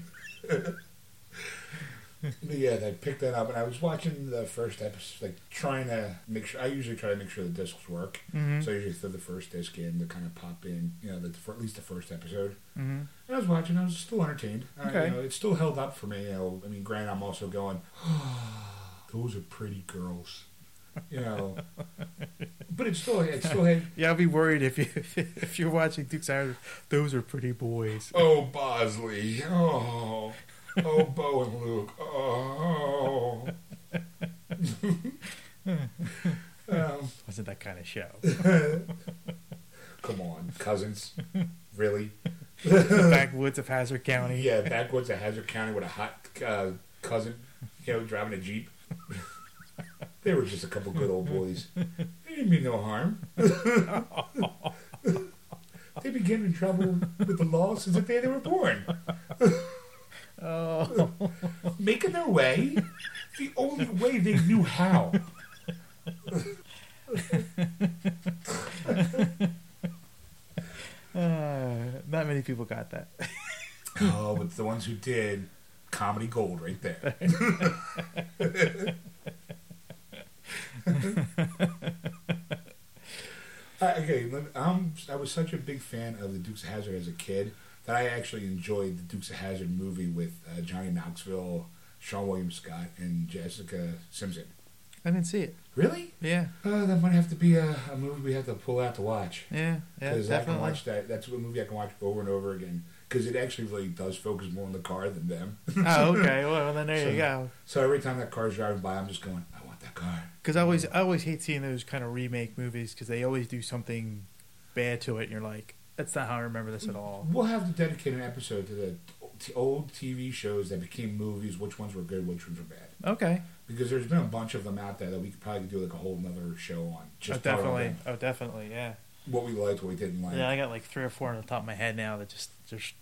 But yeah, I picked that up, and I was watching the first episode, like trying to make sure. I usually try to make sure the discs work, Mm-hmm. so I usually throw the first disc in to kind of pop in, you know, the, for at least the first episode. Mm-hmm. And I was watching, I was still entertained. Uh, Okay. you know, it still held up for me. You know, I mean, granted, I'm also going, those are pretty girls, you know, but it still, it still had. Yeah, I'll be worried if you if you're watching Duke's Hours. Those are pretty boys. Oh, Bosley. Oh. Oh, Bo and Luke. Oh. um, Wasn't that kind of show? come on, cousins. Really? the backwoods of Hazzard County. Yeah, backwoods of Hazzard County with a hot uh, cousin, you know, driving a Jeep. They were just a couple good old boys. They didn't mean no harm. they getting in trouble with the law since the day they were born. Oh, making their way the only way they knew how. uh, not many people got that. Oh, but the ones who did, comedy gold right there. Uh, okay, me- um, I was such a big fan of the Dukes of Hazzard as a kid that I actually enjoyed the Dukes of Hazzard movie with uh, Johnny Knoxville, Seann William Scott, and Jessica Simpson. I didn't see it. Really? Yeah, Uh, that might have to be a, a movie we have to pull out to watch. yeah, yeah, Because I can watch that. That's a movie I can watch over and over again. Because it actually really does focus more on the car than them. Oh, okay. Well, then there So- you go. So every time that car's driving by, I'm just going, I want that car. Because I always, I always hate seeing those kind of remake movies because they always do something bad to it, and you're like, that's not how I remember this at all. We'll have to dedicate an episode to the t- old TV shows that became movies. Which ones were good, which ones were bad. Okay. Because there's been a bunch of them out there that we could probably do like a whole another show on. Oh, Just about definitely. Oh, definitely. Yeah. what we liked, what we didn't like. Yeah, I got like three or four on the top of my head now that just just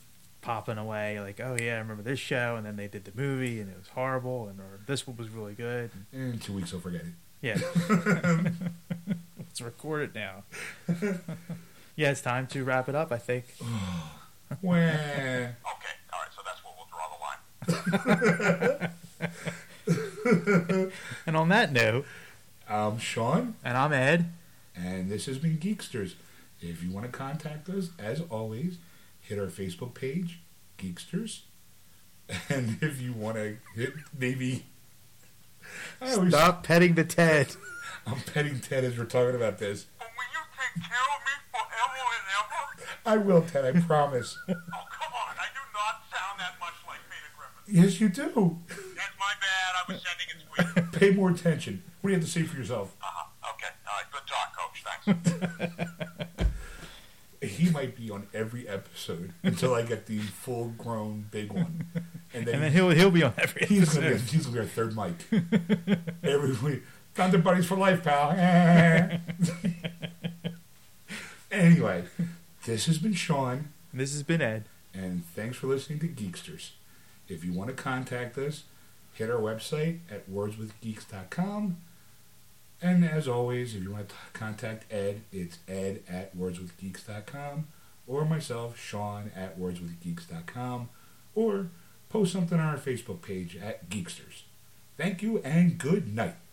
popping away. Like, oh yeah, I remember this show, and then they did the movie, and it was horrible, and or this one was really good. And, In two weeks, I'll forget it. yeah. Let's record it now. yeah, it's time to wrap it up. I think. Wah. Okay, all right, so that's where we'll draw the line. And on that note, I'm Sean. and I'm Ed. And this has been Geeksters. If you want to contact us, as always, hit our Facebook page, Geeksters. And if you want to hit maybe. I always, Stop petting the Ted. I'm petting Ted as we're talking about this. But will you take care of me forever and ever? I will, Ted, I promise. Oh, come on, I do not sound that much like Peter Griffin. yes, you do. That's my bad, I was sending it sweet. Pay more attention. What do you have to say for yourself? Uh-huh, okay, all right, good talk, Coach, thanks. He might be on every episode until I get the full grown big one. And then, And then he'll he'll be on every he's episode. be, he's gonna be our third mic. every week. Thunder Buddies for life, pal. anyway, this has been Sean. This has been Ed. and thanks for listening to Geeksters. If you want to contact us, hit our website at wordswithgeeks.com. And as always, if you want to contact Ed, it's ed at wordswithgeeks.com or myself, Sean at wordswithgeeks.com or post something on our Facebook page at Geeksters. Thank you and good night.